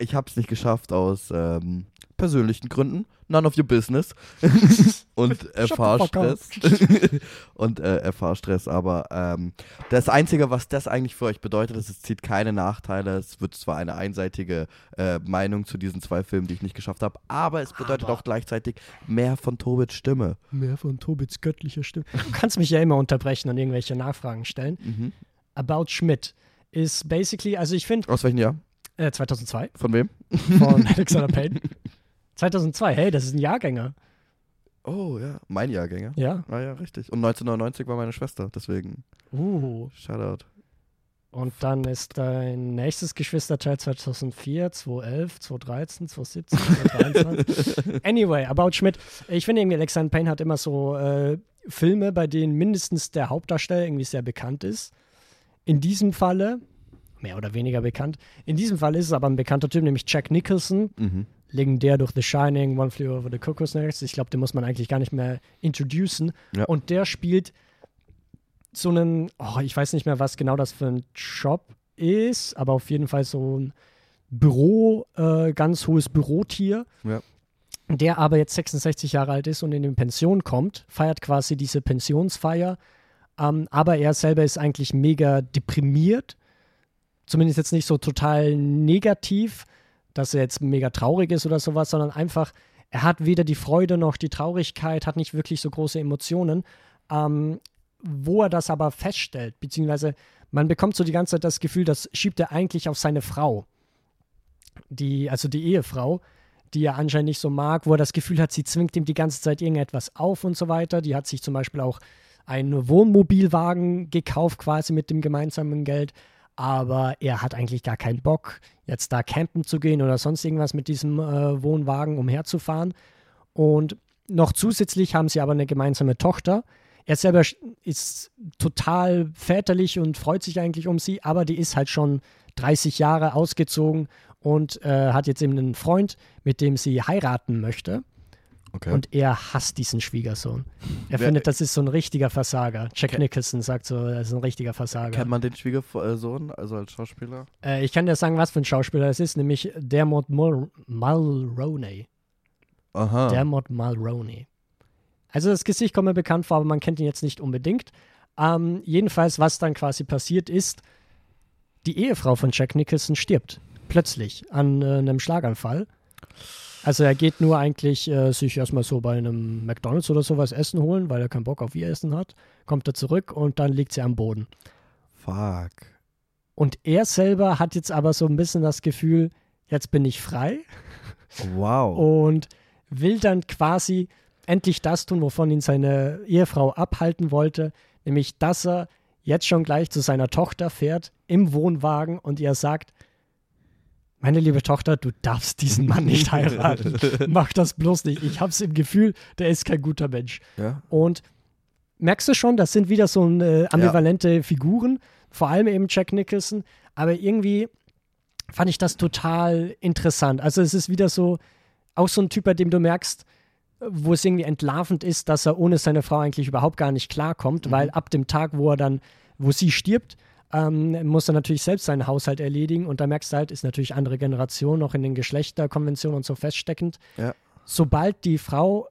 Ich habe es nicht geschafft aus ähm, persönlichen Gründen. None of your business. (laughs) und Erfahrstress. (laughs) und äh, Erfahrstress. Aber ähm, das Einzige, was das eigentlich für euch bedeutet, ist, es zieht keine Nachteile. Es wird zwar eine einseitige äh, Meinung zu diesen zwei Filmen, die ich nicht geschafft habe, aber es bedeutet Aber- auch gleichzeitig mehr von Tobits Stimme. Mehr von Tobits göttlicher Stimme. (laughs) Du kannst mich ja immer unterbrechen und irgendwelche Nachfragen stellen. Mhm. About Schmidt ist basically, also ich finde, Aus welchem Jahr? Äh, 2002 Von wem? von (laughs) Alexander Payne. 2002, hey, das ist ein Jahrgänger. Oh ja, mein Jahrgänger. Ja. Ah ja, richtig. Und 1999 war meine Schwester, deswegen Uh. Shoutout. Und dann ist dein nächstes Geschwisterteil 2004, 2011, 2013, 2017, 2023. anyway, About Schmidt. Ich finde irgendwie, Alexander Payne hat immer so äh, Filme, bei denen mindestens der Hauptdarsteller irgendwie sehr bekannt ist. In diesem Falle, mehr oder weniger bekannt, in diesem Fall ist es aber ein bekannter Typ, nämlich Jack Nicholson, Mhm. legendär durch The Shining, One Flew Over the Cuckoo's Nest. Ich glaube, den muss man eigentlich gar nicht mehr introducen. Ja. Und der spielt so einen, oh, ich weiß nicht mehr, was genau das für ein Job ist, aber auf jeden Fall so ein Büro, äh, ganz hohes Bürotier. Ja. Der aber jetzt 66 Jahre alt ist und in die Pension kommt, feiert quasi diese Pensionsfeier. Ähm, aber er selber ist eigentlich mega deprimiert. Zumindest jetzt nicht so total negativ, dass er jetzt mega traurig ist oder sowas, sondern einfach, er hat weder die Freude noch die Traurigkeit, hat nicht wirklich so große Emotionen. Ähm, wo er das aber feststellt, beziehungsweise man bekommt so die ganze Zeit das Gefühl, das schiebt er eigentlich auf seine Frau. Die, also die Ehefrau, die er anscheinend nicht so mag, wo er das Gefühl hat, sie zwingt ihm die ganze Zeit irgendetwas auf und so weiter. Die hat sich zum Beispiel auch einen Wohnmobilwagen gekauft, quasi mit dem gemeinsamen Geld. Aber er hat eigentlich gar keinen Bock, jetzt da campen zu gehen oder sonst irgendwas mit diesem äh, Wohnwagen umherzufahren. Und noch zusätzlich haben sie aber eine gemeinsame Tochter. Er selber ist total väterlich und freut sich eigentlich um sie, aber die ist halt schon 30 Jahre ausgezogen und äh, hat jetzt eben einen Freund, mit dem sie heiraten möchte. Okay. Und er hasst diesen Schwiegersohn. Er Wer- findet, das ist so ein richtiger Versager. Jack Nicholson sagt so, das ist ein richtiger Versager. Kennt man den Schwiegersohn, also als Schauspieler? Äh, ich kann dir sagen, was für ein Schauspieler es ist, nämlich Dermot Mul Mulroney. Aha. Dermot Mulroney. Also das Gesicht kommt mir bekannt vor, aber man kennt ihn jetzt nicht unbedingt. Ähm, jedenfalls, was dann quasi passiert ist, die Ehefrau von Jack Nicholson stirbt. plötzlich an äh, einem Schlaganfall. Also er geht nur eigentlich äh, sich erstmal so bei einem McDonalds oder sowas Essen holen, weil er keinen Bock auf ihr Essen hat. Kommt er zurück und dann liegt sie am Boden. Fuck. Und er selber hat jetzt aber so ein bisschen das Gefühl, jetzt bin ich frei Wow. und will dann quasi endlich das tun, wovon ihn seine Ehefrau abhalten wollte, nämlich dass er jetzt schon gleich zu seiner Tochter fährt im Wohnwagen und ihr sagt, meine liebe Tochter, du darfst diesen Mann nicht (laughs) heiraten. Mach das bloß nicht. Ich hab's im Gefühl, der ist kein guter Mensch. Ja. Und merkst du schon, das sind wieder so äh, ambivalente Figuren, vor allem eben Jack Nicholson, aber irgendwie fand ich das total interessant. Also es ist wieder so, auch so ein Typ, bei dem du merkst, wo es irgendwie entlarvend ist, dass er ohne seine Frau eigentlich überhaupt gar nicht klarkommt, Mhm. weil ab dem Tag, wo er dann, wo sie stirbt, ähm, muss er natürlich selbst seinen Haushalt erledigen und da merkst du halt, ist natürlich andere Generation, noch in den Geschlechterkonventionen und so feststeckend. Ja. Sobald die Frau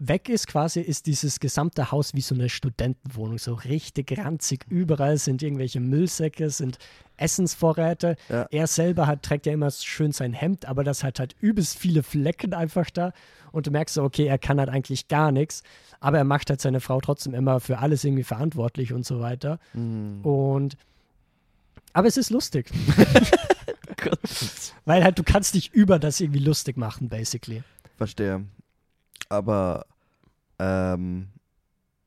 weg ist, quasi, ist dieses gesamte Haus wie so eine Studentenwohnung, so richtig ranzig. Überall sind irgendwelche Müllsäcke, sind Essensvorräte. Ja. Er selber hat, trägt ja immer schön sein Hemd, aber das hat halt übelst viele Flecken einfach da. Und du merkst so, okay, er kann halt eigentlich gar nichts, aber er macht halt seine Frau trotzdem immer für alles irgendwie verantwortlich und so weiter. Mhm. Und aber es ist lustig. (laughs) Weil halt du kannst dich über das irgendwie lustig machen, basically. Verstehe. Aber ähm,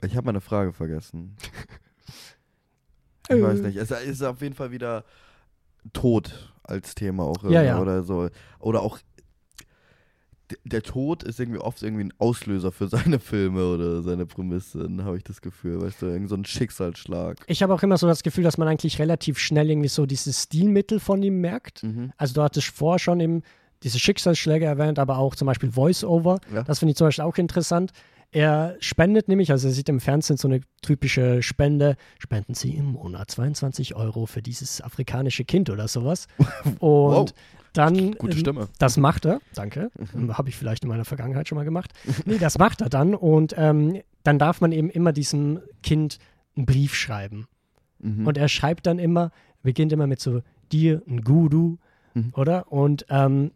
ich habe meine Frage vergessen. Ich weiß Äh. nicht. Es ist auf jeden Fall wieder Tod als Thema auch Ja, ja. oder so. Oder auch der Tod ist irgendwie oft irgendwie ein Auslöser für (laughs) seine Filme oder seine Prämissen, habe ich das Gefühl. Weißt du, irgend so ein Schicksalsschlag. Ich habe auch immer so das Gefühl, dass man eigentlich relativ schnell irgendwie so dieses Stilmittel von ihm merkt. Mhm. Also du hattest vorher schon eben diese Schicksalsschläge erwähnt, aber auch zum Beispiel Voice-Over. Ja. Das finde ich zum Beispiel auch interessant. Er spendet nämlich, also er sieht im Fernsehen so eine typische Spende, spenden Sie im Monat 22 Euro für dieses afrikanische Kind oder sowas. (laughs) Und Wow. dann, Gute Stimme. Mhm. das macht er, danke, habe ich vielleicht in meiner Vergangenheit schon mal gemacht. Nee, das macht er dann und ähm, dann darf man eben immer diesem Kind einen Brief schreiben. Mhm. Und er schreibt dann immer, beginnt immer mit so, dir ein Guru, Mhm. oder? Und ähm,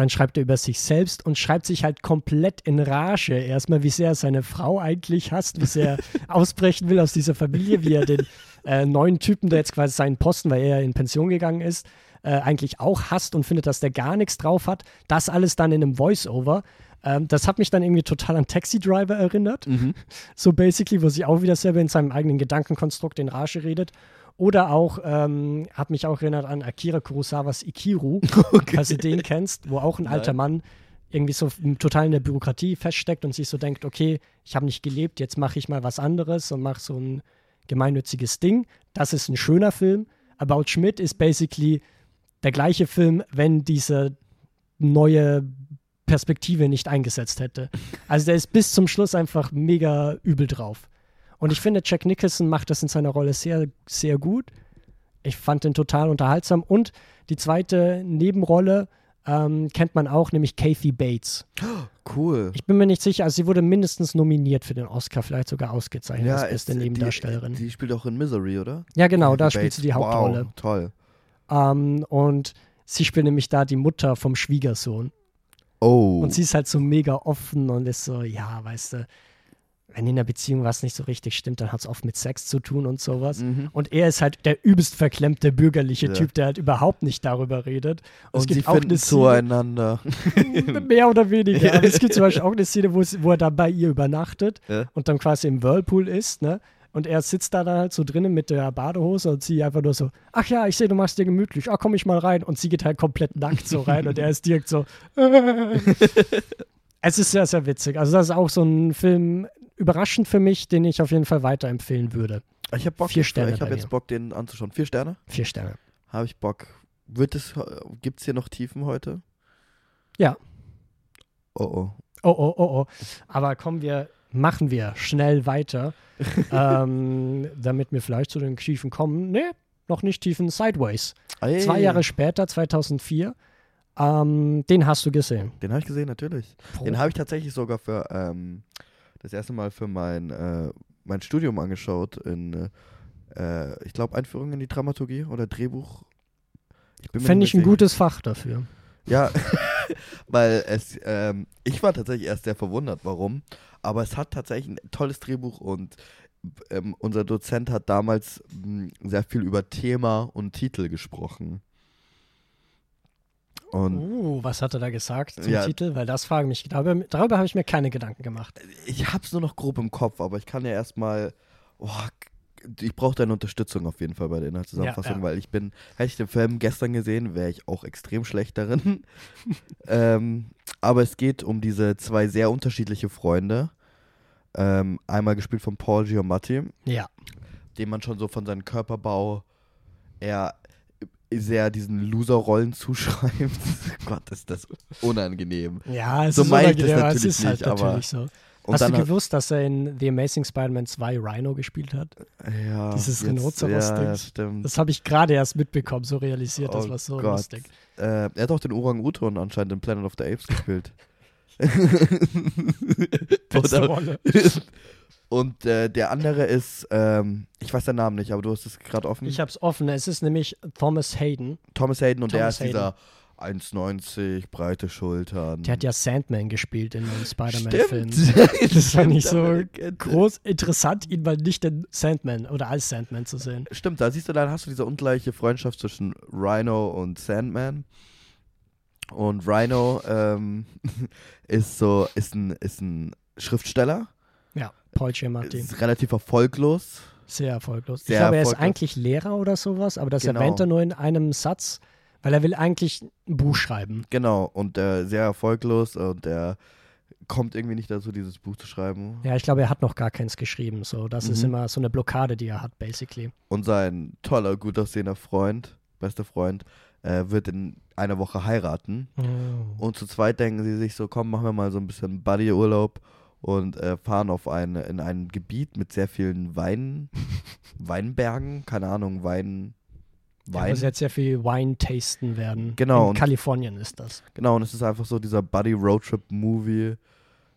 dann schreibt er über sich selbst und schreibt sich halt komplett in Rage. Erstmal, wie sehr er seine Frau eigentlich hasst, wie sehr er (laughs) ausbrechen will aus dieser Familie, wie er den äh, neuen Typen, der jetzt quasi seinen Posten, weil er in Pension gegangen ist, äh, eigentlich auch hasst und findet, dass der gar nichts drauf hat. Das alles dann in einem Voice-Over. Ähm, das hat mich dann irgendwie total an Taxi Driver erinnert. Mhm. (laughs) So basically, wo sie auch wieder selber in seinem eigenen Gedankenkonstrukt in Rage redet. Oder auch, ähm, hat mich auch erinnert an Akira Kurosawas Ikiru, (laughs) falls du den kennst, wo auch ein alter Mann irgendwie so total in der Bürokratie feststeckt und sich so denkt, okay, ich habe nicht gelebt, jetzt mache ich mal was anderes und mache so ein gemeinnütziges Ding. Das ist ein schöner Film. About Schmidt ist basically der gleiche Film, wenn diese neue Perspektive nicht eingesetzt hätte. Also der ist bis zum Schluss einfach mega übel drauf. Und ich finde, Jack Nicholson macht das in seiner Rolle sehr, sehr gut. Ich fand den total unterhaltsam. Und die zweite Nebenrolle ähm, kennt man auch, nämlich Kathy Bates. Cool. Ich bin mir nicht sicher, also sie wurde mindestens nominiert für den Oscar, vielleicht sogar ausgezeichnet als beste ist- Nebendarstellerin. Die, die spielt auch in Misery, oder? ja, genau, da Kathy spielt sie die Bates. Hauptrolle. Wow, toll. Ähm, und sie spielt nämlich da die Mutter vom Schwiegersohn. Oh. Und sie ist halt so mega offen und ist so, ja, weißt du, wenn in der Beziehung was nicht so richtig stimmt, dann hat es oft mit Sex zu tun und sowas. Mhm. Und er ist halt der übelst verklemmte bürgerliche Ja. Typ, der halt überhaupt nicht darüber redet. Und, Und sie finden zueinander. Szene, (laughs) mehr oder weniger. Aber es gibt zum Beispiel auch eine Szene, wo, es, wo er dann bei ihr übernachtet Ja. und dann quasi im Whirlpool ist, ne? Und er sitzt da dann halt so drinnen mit der Badehose und sie einfach nur so, ach ja, ich sehe, du machst dir gemütlich, ach komm ich mal rein. Und sie geht halt komplett nackt so rein und er ist direkt so. (laughs) (laughs) es ist sehr, sehr witzig. Also das ist auch so ein Film, überraschend für mich, den ich auf jeden Fall weiterempfehlen würde. Ich habe Bock, Vier Sterne ich habe jetzt. Bock, den anzuschauen. Vier Sterne? Vier Sterne. Habe ich Bock. Wird es, gibt's hier noch Tiefen heute? Ja. Oh oh. Oh, oh, oh, oh. Aber kommen wir, machen wir schnell weiter, (laughs) ähm, damit wir vielleicht zu den Tiefen kommen. Nee, noch nicht Tiefen Sideways. Ey, Zwei Jahre später, 2004. Ähm, den hast du gesehen. Den habe ich gesehen, natürlich. Den habe ich tatsächlich sogar für ähm, das erste Mal für mein, äh, mein Studium angeschaut in, äh, ich glaube, Einführung in die Dramaturgie oder Drehbuch. Ich Fände ich ein gutes Fach dafür. Ja, (laughs) weil es, ähm, ich war tatsächlich erst sehr verwundert, warum. Aber es hat tatsächlich ein tolles Drehbuch und ähm, unser Dozent hat damals mh, sehr viel über Thema und Titel gesprochen. Und Uh, was hat er da gesagt zum Ja. Titel? Weil das frage mich. Darüber, darüber habe ich mir keine Gedanken gemacht. ich hab's nur noch grob im Kopf, aber ich kann ja erstmal. Oh, ich brauche deine Unterstützung auf jeden Fall bei der Inhaltszusammenfassung, Ja, ja. weil ich bin, hätte ich den Film gestern gesehen, wäre ich auch extrem schlecht darin. (laughs) ähm, aber es geht um diese zwei sehr unterschiedliche Freunde. Ähm, einmal gespielt von Paul Giamatti, Ja. dem man schon so von seinem Körperbau eher sehr diesen Loser-Rollen zuschreibt. (laughs) Gott, ist das unangenehm. Ja, es So ist meine ich das es ist halt nicht, natürlich so. Hast du gewusst, dass er in The Amazing Spider-Man 2 Rhino gespielt hat? ja, Dieses Rhinoceros-Ding. Ja, stimmt. Das habe ich gerade erst mitbekommen, so realisiert. Das Oh war so Gott. lustig. Äh, er hat auch den Orang-Utan anscheinend in Planet of the Apes gespielt. (laughs) Beste (laughs) Rolle. Und äh, der andere ist, ähm, ich weiß den Namen nicht, aber du hast es gerade offen. Ich habe es offen. Es ist nämlich Thomas Hayden. Thomas Hayden und der Thomas ist dieser 1,90, breite Schultern. Der hat ja Sandman gespielt in den. Spider-Man-Filmen. Das (laughs) fand ich so groß interessant, ihn mal nicht in Sandman oder als Sandman zu sehen. Stimmt, da siehst du, dann hast du diese ungleiche Freundschaft zwischen Rhino und Sandman. Und Rhino ähm, (laughs) ist so, ist ein, ist ein Schriftsteller, Paul Giamatti. ist relativ erfolglos. Sehr erfolglos. Sehr ich glaube, er ist erfolglos. eigentlich Lehrer oder sowas, aber das Genau. erwähnt er nur in einem Satz, weil er will eigentlich ein Buch schreiben. Genau, und äh, sehr erfolglos und er kommt irgendwie nicht dazu, dieses Buch zu schreiben. Ja, ich glaube, er hat noch gar keins geschrieben. So, das ist Mhm. immer so eine Blockade, die er hat, basically. Und sein toller, gut aussehender Freund, bester Freund, äh, wird in einer Woche heiraten. Und zu zweit denken sie sich so, komm, machen wir mal so ein bisschen Buddy-Urlaub und äh, fahren auf ein, in ein Gebiet mit sehr vielen Wein, (laughs) Weinbergen, keine Ahnung, Wein, Ja, Wein. muss jetzt sehr viel Wein tasten werden. Genau, In und- Kalifornien ist das. Genau, und es ist einfach so dieser Buddy-Roadtrip-Movie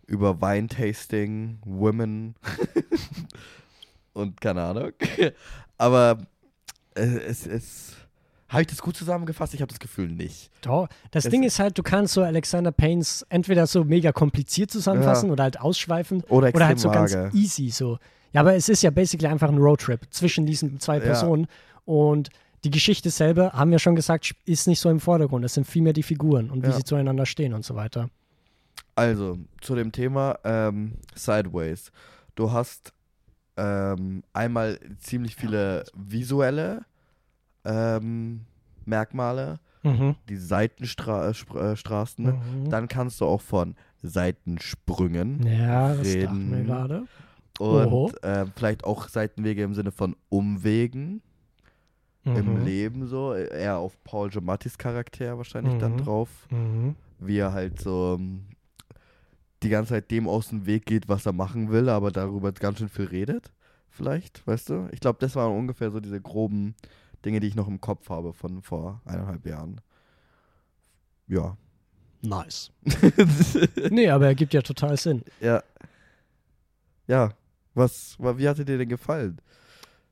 über Weintasting, Women (laughs) und keine Ahnung. (laughs) Aber äh, es ist. Habe ich das gut zusammengefasst? Ich habe das Gefühl nicht. Doch. Das Es- Ding ist halt, du kannst so Alexander Paynes entweder so mega kompliziert zusammenfassen Ja. oder halt ausschweifen Oder oder halt so ganz vage. easy so. Ja, aber es ist ja basically einfach ein Roadtrip zwischen diesen zwei Ja. Personen und die Geschichte selber, haben wir schon gesagt, ist nicht so im Vordergrund. Es sind vielmehr die Figuren und wie Ja. sie zueinander stehen und so weiter. Also, zu dem Thema ähm, Sideways. Du hast ähm, einmal ziemlich viele visuelle ähm, Merkmale, Mhm. die Seitenstraßen. Mhm. Dann kannst du auch von Seitensprüngen Ja, das reden. wir gerade. und äh, vielleicht auch Seitenwege im Sinne von Umwegen im Mhm. Leben so. Eher auf Paul Giamattis Charakter wahrscheinlich dann Mhm. drauf. Mhm. Wie er halt so ähm, die ganze Zeit dem aus dem Weg geht, was er machen will, aber darüber ganz schön viel redet. Vielleicht, weißt du? Ich glaube, das waren ungefähr so diese groben Dinge, die ich noch im Kopf habe von vor eineinhalb Jahren. Ja. Nice. (laughs) Nee, aber er gibt ja total Sinn. ja. Ja. Was, wa- wie hatte dir denn gefallen?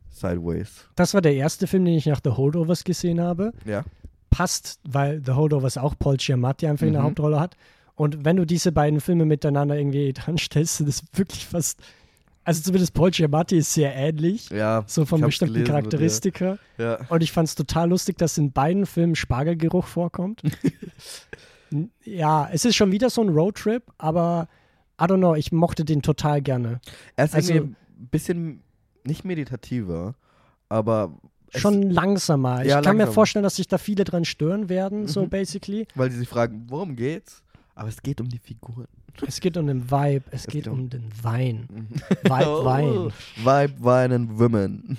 Sideways. Das war der erste Film, den ich nach The Holdovers gesehen habe. Ja. Passt, weil The Holdovers auch Paul Giamatti einfach in der Mhm. Hauptrolle hat. Und wenn du diese beiden Filme miteinander irgendwie (laughs) dran stellst, sind es wirklich fast. Also zumindest Paul Giamatti ist sehr ähnlich, Ja. so von bestimmten gelesen. Charakteristika. Ja. Und ich fand es total lustig, dass in beiden Filmen Spargelgeruch vorkommt. (laughs) Ja, es ist schon wieder so ein Roadtrip, aber I don't know, ich mochte den total gerne. Er ist Also- ein bisschen nicht meditativer, aber Schon langsamer. Ich Ja, kann mir langsam. vorstellen, dass sich da viele dran stören werden, so Mhm. basically. weil sie sich fragen, worum geht's? Aber es geht um die Figuren. Es geht um den Vibe, es, geht geht um- um den Wein. Mhm. Vibe, (laughs) Wein. Oh, Vibe, Wein and Women.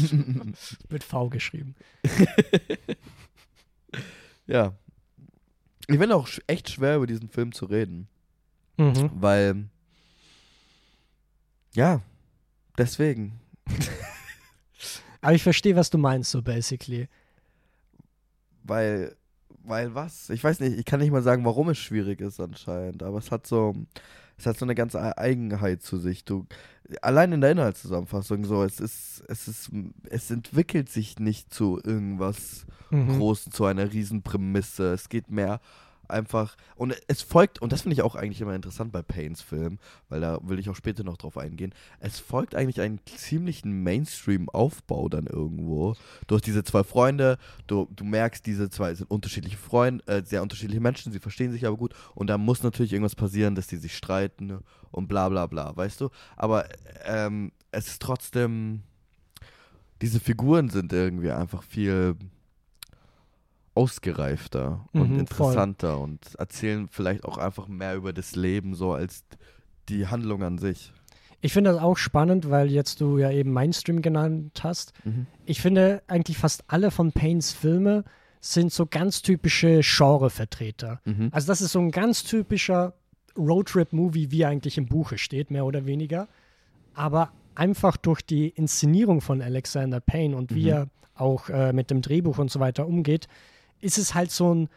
(laughs) Mit V geschrieben. (laughs) ja. Ich finde auch echt schwer, über diesen Film zu reden. Mhm. Weil. Ja. Deswegen. Aber ich verstehe, was du meinst, so basically. Weil. Weil was? Ich weiß nicht, ich kann nicht mal sagen, warum es schwierig ist anscheinend, aber es hat so, es hat so eine ganze Eigenheit zu sich. Du, allein in der Inhaltszusammenfassung so, es ist, es ist, es entwickelt sich nicht zu irgendwas Mhm. Großen, zu einer Riesenprämisse. Es geht mehr einfach, und es folgt, und das finde ich auch eigentlich immer interessant bei Paynes Film, weil da will ich auch später noch drauf eingehen, es folgt eigentlich einen ziemlichen Mainstream-Aufbau dann irgendwo. Du hast diese zwei Freunde, du, du merkst, diese zwei sind unterschiedliche Freunde, äh, sehr unterschiedliche Menschen, sie verstehen sich aber gut und da muss natürlich irgendwas passieren, dass die sich streiten und bla bla bla, weißt du? Aber ähm, es ist trotzdem, diese Figuren sind irgendwie einfach viel ausgereifter und Mhm, voll. interessanter und erzählen vielleicht auch einfach mehr über das Leben so als die Handlung an sich. Ich finde das auch spannend, weil jetzt du ja eben Mainstream genannt hast. Ich finde eigentlich fast alle von Paynes Filme sind so ganz typische Genrevertreter. Mhm. Also das ist so ein ganz typischer Roadtrip-Movie, wie er eigentlich im Buche steht, mehr oder weniger. Aber einfach durch die Inszenierung von Alexander Payne und wie Mhm. er auch äh, mit dem Drehbuch und so weiter umgeht, ist es halt so ein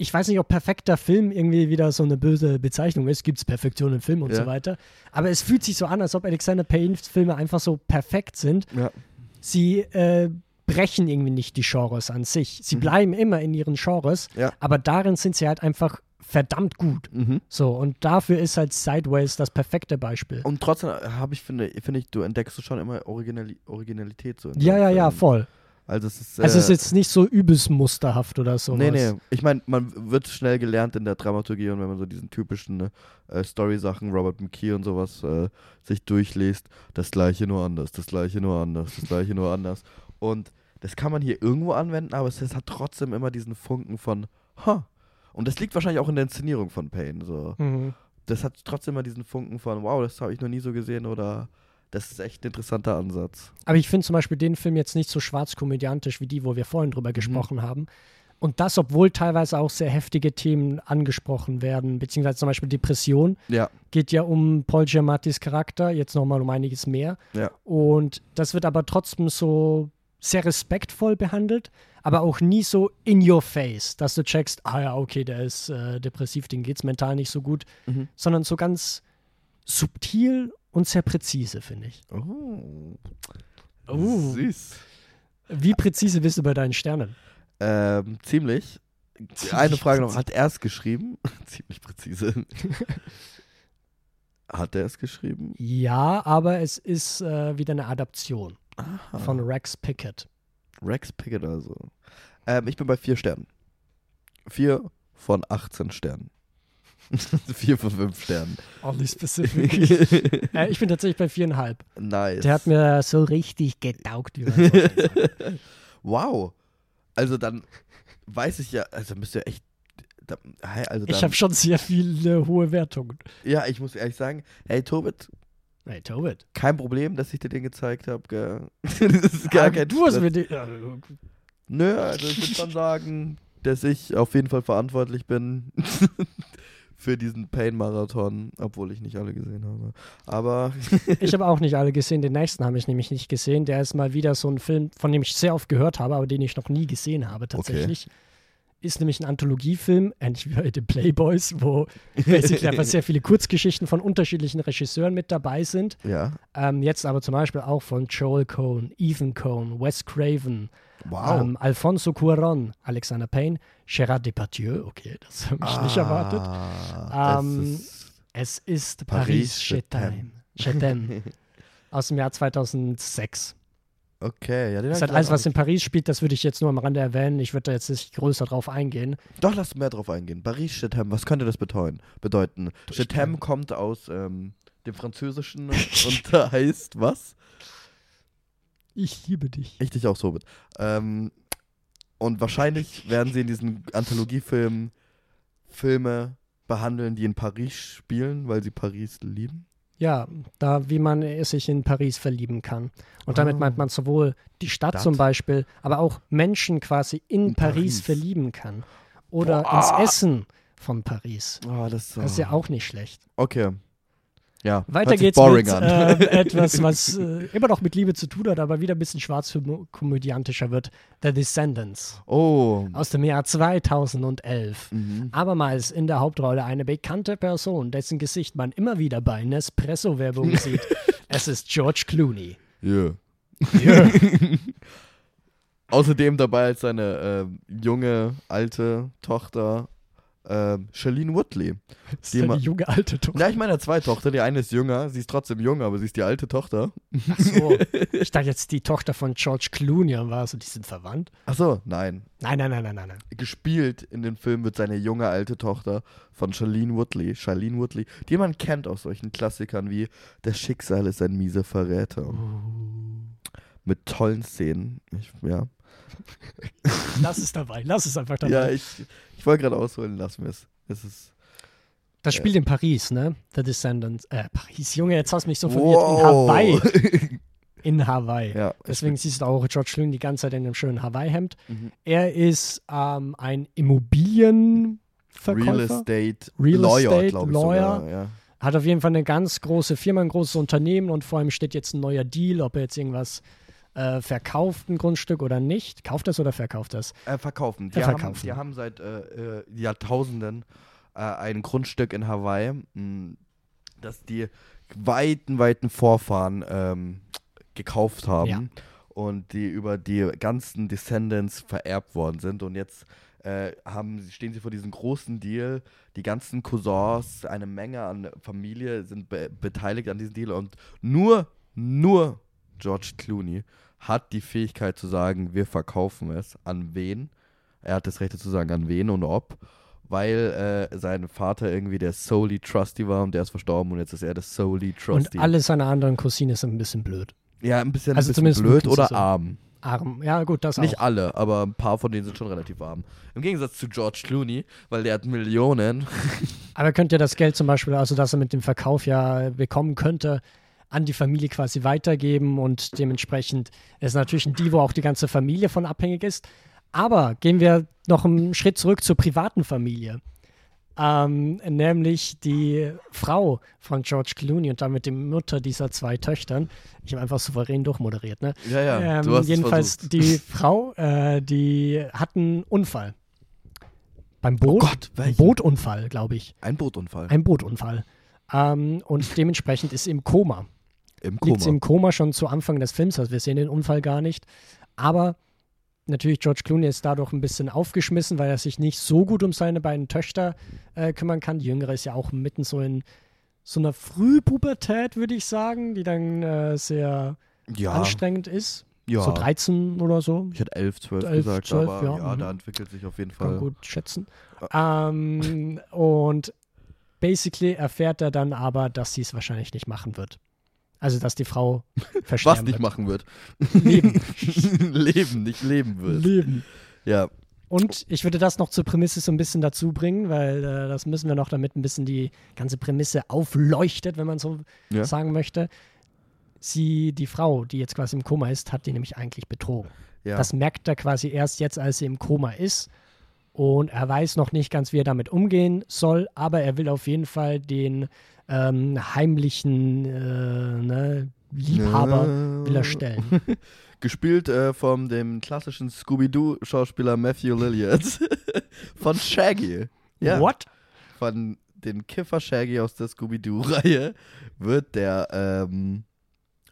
ich weiß nicht, ob perfekter Film irgendwie wieder so eine böse Bezeichnung ist. Gibt es Perfektion im Film und Ja. so weiter. Aber es fühlt sich so an, als ob Alexander Paynes Filme einfach so perfekt sind. Ja. Sie äh, brechen irgendwie nicht die Genres an sich. Sie Mhm. bleiben immer in ihren Genres, Ja. aber darin sind sie halt einfach verdammt gut. Mhm. So, und dafür ist halt Sideways das perfekte Beispiel. Und trotzdem habe ich, finde, finde ich, du entdeckst schon immer Originali Originalität so. in Ja, ja, ja, Filmen. voll. Also es ist. Also es ist äh, jetzt nicht so übelst musterhaft oder so. Nee, nee. Ich meine, man wird schnell gelernt in der Dramaturgie und wenn man so diesen typischen ne, äh, Story-Sachen, Robert McKee und sowas äh, sich durchliest, das gleiche nur anders, das gleiche nur anders, das gleiche nur anders. Und das kann man hier irgendwo anwenden, aber es, es hat trotzdem immer diesen Funken von, ha. Und das liegt wahrscheinlich auch in der Inszenierung von Payne. So. Mhm. Das hat trotzdem immer diesen Funken von, wow, das habe ich noch nie so gesehen oder das ist echt ein interessanter Ansatz. Aber ich finde zum Beispiel den Film jetzt nicht so schwarzkomödiantisch wie die, wo wir vorhin Mhm. drüber gesprochen haben. Und das, obwohl teilweise auch sehr heftige Themen angesprochen werden, beziehungsweise zum Beispiel Depression, Ja, geht ja um Paul Giamattis Charakter, jetzt nochmal um einiges mehr. ja. Und das wird aber trotzdem so sehr respektvoll behandelt, aber auch nie so in your face, dass du checkst, ah ja, okay, der ist äh, depressiv, dem geht's mental nicht so gut, Mhm. sondern so ganz subtil und sehr präzise, finde ich. Oh. Oh. Süß. Wie präzise bist du bei deinen Sternen? Ähm, ziemlich. Eine Frage noch. Hat er es geschrieben? (laughs) ziemlich präzise. (laughs) Hat er es geschrieben? Ja, aber es ist äh, wieder eine Adaption Aha. von Rex Pickett. Rex Pickett also. Ähm, ich bin bei vier Sternen. Vier von 18 Sternen. (laughs) vier von fünf Sternen. Only specific. (laughs) äh, ich bin tatsächlich bei viereinhalb. nice. Der hat mir so richtig getaugt, (laughs) wow. Also dann weiß ich ja, also müsst ihr echt. Da, also dann, Ich habe schon sehr viele hohe Wertungen. ja, ich muss ehrlich sagen, hey Tobit, Hey, Tobit. kein Problem, dass ich dir den gezeigt habe. das ist gar Ah, kein Du hast Stress. mir den. äh, Nö, also ich würde schon sagen, dass ich auf jeden Fall verantwortlich bin für diesen Pain-Marathon, obwohl ich nicht alle gesehen habe. Aber (laughs) Ich habe auch nicht alle gesehen. Den nächsten habe ich nämlich nicht gesehen. Der ist mal wieder so ein Film, von dem ich sehr oft gehört habe, aber den ich noch nie gesehen habe tatsächlich. Ist nämlich ein Anthologiefilm, ähnlich wie bei The Playboys, wo (laughs) basically einfach sehr viele Kurzgeschichten von unterschiedlichen Regisseuren mit dabei sind. ja, Ähm, jetzt aber zum Beispiel auch von Joel Cohn, Ethan Cohn, Wes Craven, wow. ähm, Alfonso Cuaron, Alexander Payne, Gerard Depardieu, okay, das habe ich nicht erwartet. Ah, Ähm, es ist, Es ist Paris, Chetem. Chetem. (laughs) Aus dem Jahr 2006. okay, ja, den Das hat alles, was in Paris spielt, das würde ich jetzt nur am Rande erwähnen. Ich würde da jetzt nicht größer drauf eingehen. Doch, lass mehr drauf eingehen. Paris Chetem, was könnte das bedeuten? bedeuten? Chetem kommt aus ähm, dem Französischen (laughs) und da heißt was? Ich liebe dich. Ich dich auch so mit. Ähm, und wahrscheinlich werden sie in diesen Anthologiefilmen Filme behandeln, die in Paris spielen, weil sie Paris lieben. Ja, da wie man sich in Paris verlieben kann. Und damit Oh. meint man sowohl die Stadt Stadt. zum Beispiel, aber auch Menschen quasi in, In Paris, Paris. verlieben kann. Oder Boah. ins Essen von Paris. Oh, das, Das ist ja auch nicht schlecht. Okay. Ja, Weiter geht's mit äh, (laughs) etwas, was äh, immer noch mit Liebe zu tun hat, aber wieder ein bisschen schwarzkomödiantischer wird. The Descendants oh. aus dem Jahr 2011. Mhm. Abermals in der Hauptrolle eine bekannte Person, dessen Gesicht man immer wieder bei Nespresso-Werbung (laughs) sieht. Es ist George Clooney. Yeah. (laughs) Außerdem dabei als seine ähm, junge, alte Tochter ähm, Shailene Woodley. Das Die ist ma- eine junge alte Tochter. Ja, ich meine, zwei Tochter. Die eine ist jünger, sie ist trotzdem jung, aber sie ist die alte Tochter. Ach so. (laughs) Ich dachte jetzt die Tochter von George Clooney und war so, die sind verwandt. Achso, nein. Nein, nein, nein, nein, nein. nein. Gespielt in dem Film wird seine junge, alte Tochter von Shailene Woodley. Shailene Woodley, die man kennt aus solchen Klassikern wie Das Schicksal ist ein mieser Verräter. Mit tollen Szenen. Ich, ja, Lass es dabei, lass es einfach dabei. ja ich wollte gerade ausholen, lass mir es. Es ist. das spielt in Paris, ne? The Descendants. Äh, Paris, Junge, jetzt hast du mich so verwirrt. Wow. In Hawaii. (laughs) In Hawaii. Ja, Deswegen siehst du auch George Clooney die ganze Zeit in einem schönen Hawaii-Hemd. Mhm. Er ist ähm, ein Immobilienverkäufer. Real Estate Real Lawyer, Estate glaube ich Lawyer. sogar. Ja. Hat auf jeden Fall eine ganz große Firma, ein großes Unternehmen und vor allem steht jetzt ein neuer Deal, ob er jetzt irgendwas äh, verkauft, ein Grundstück oder nicht. Kauft das oder verkauft das? Äh, verkaufen. Die, Äh, Haben, verkaufen. die haben seit äh, äh, Jahrtausenden äh, ein Grundstück in Hawaii, mh, das die weiten, weiten Vorfahren ähm, gekauft haben Ja. und die über die ganzen Descendants vererbt worden sind. Und jetzt äh, haben, stehen sie vor diesem großen Deal. Die ganzen Cousins, eine Menge an Familie sind be beteiligt an diesem Deal und nur, nur George Clooney hat die Fähigkeit zu sagen, wir verkaufen es. An wen? Er hat das Recht zu sagen, an wen und ob. Weil äh, sein Vater irgendwie der solely Trusty war und der ist verstorben und jetzt ist er der solely Trusty. Und alle seine anderen Cousinen sind ein bisschen blöd. ja, ein bisschen, Also ein bisschen zumindest blöd oder so. arm. Arm. Ja, gut, das Nicht auch. alle, aber ein paar von denen sind schon relativ arm. Im Gegensatz zu George Clooney, weil der hat Millionen. (laughs) Aber könnt ihr das Geld zum Beispiel, also das er mit dem Verkauf ja bekommen könnte, an die Familie quasi weitergeben und dementsprechend ist natürlich ein Deal, wo auch die ganze Familie von abhängig ist. Aber gehen wir noch einen Schritt zurück zur privaten Familie. Ähm, nämlich die Frau von George Clooney und damit die Mutter dieser zwei Töchtern. Ich habe einfach souverän durchmoderiert, ne? Ja, ja. ähm, jedenfalls die Frau, äh, die hat einen Unfall. Beim Boot. Oh Gott, ein welchen? Bootunfall, glaube ich. Ein Bootunfall. Ein Bootunfall. Ähm, und dementsprechend ist sie im Koma. Im Liegt sie Koma. im Koma schon zu Anfang des Films, also wir sehen den Unfall gar nicht. Aber natürlich, George Clooney ist dadurch ein bisschen aufgeschmissen, weil er sich nicht so gut um seine beiden Töchter äh, kümmern kann. Die Jüngere ist ja auch mitten so in so einer Frühpubertät, würde ich sagen, die dann äh, sehr ja, anstrengend ist. ja. So 13 oder so. ich hätte 11, 12 11, gesagt, 12, aber ja, ja, mhm. da entwickelt sich auf jeden Kann Fall. gut schätzen. Ähm, und basically erfährt er dann aber, dass sie es wahrscheinlich nicht machen wird. Also, dass die Frau (laughs) versterben Was nicht wird. machen wird. Leben. (laughs) leben, nicht leben wird. Leben. Ja. Und ich würde das noch zur Prämisse so ein bisschen dazu bringen, weil äh, das müssen wir noch, damit ein bisschen die ganze Prämisse aufleuchtet, wenn man so Ja. sagen möchte. Sie, die Frau, die jetzt quasi im Koma ist, hat die nämlich eigentlich betrogen. ja. Das merkt er quasi erst jetzt, als sie im Koma ist. Und er weiß noch nicht ganz, wie er damit umgehen soll, aber er will auf jeden Fall den ähm, heimlichen äh, ne, Liebhaber will er stellen. (laughs) Gespielt äh, von dem klassischen Scooby-Doo-Schauspieler Matthew Lilliard. (laughs) von Shaggy. Ja. What? Von den Kiffer Shaggy aus der Scooby-Doo-Reihe wird der, ähm,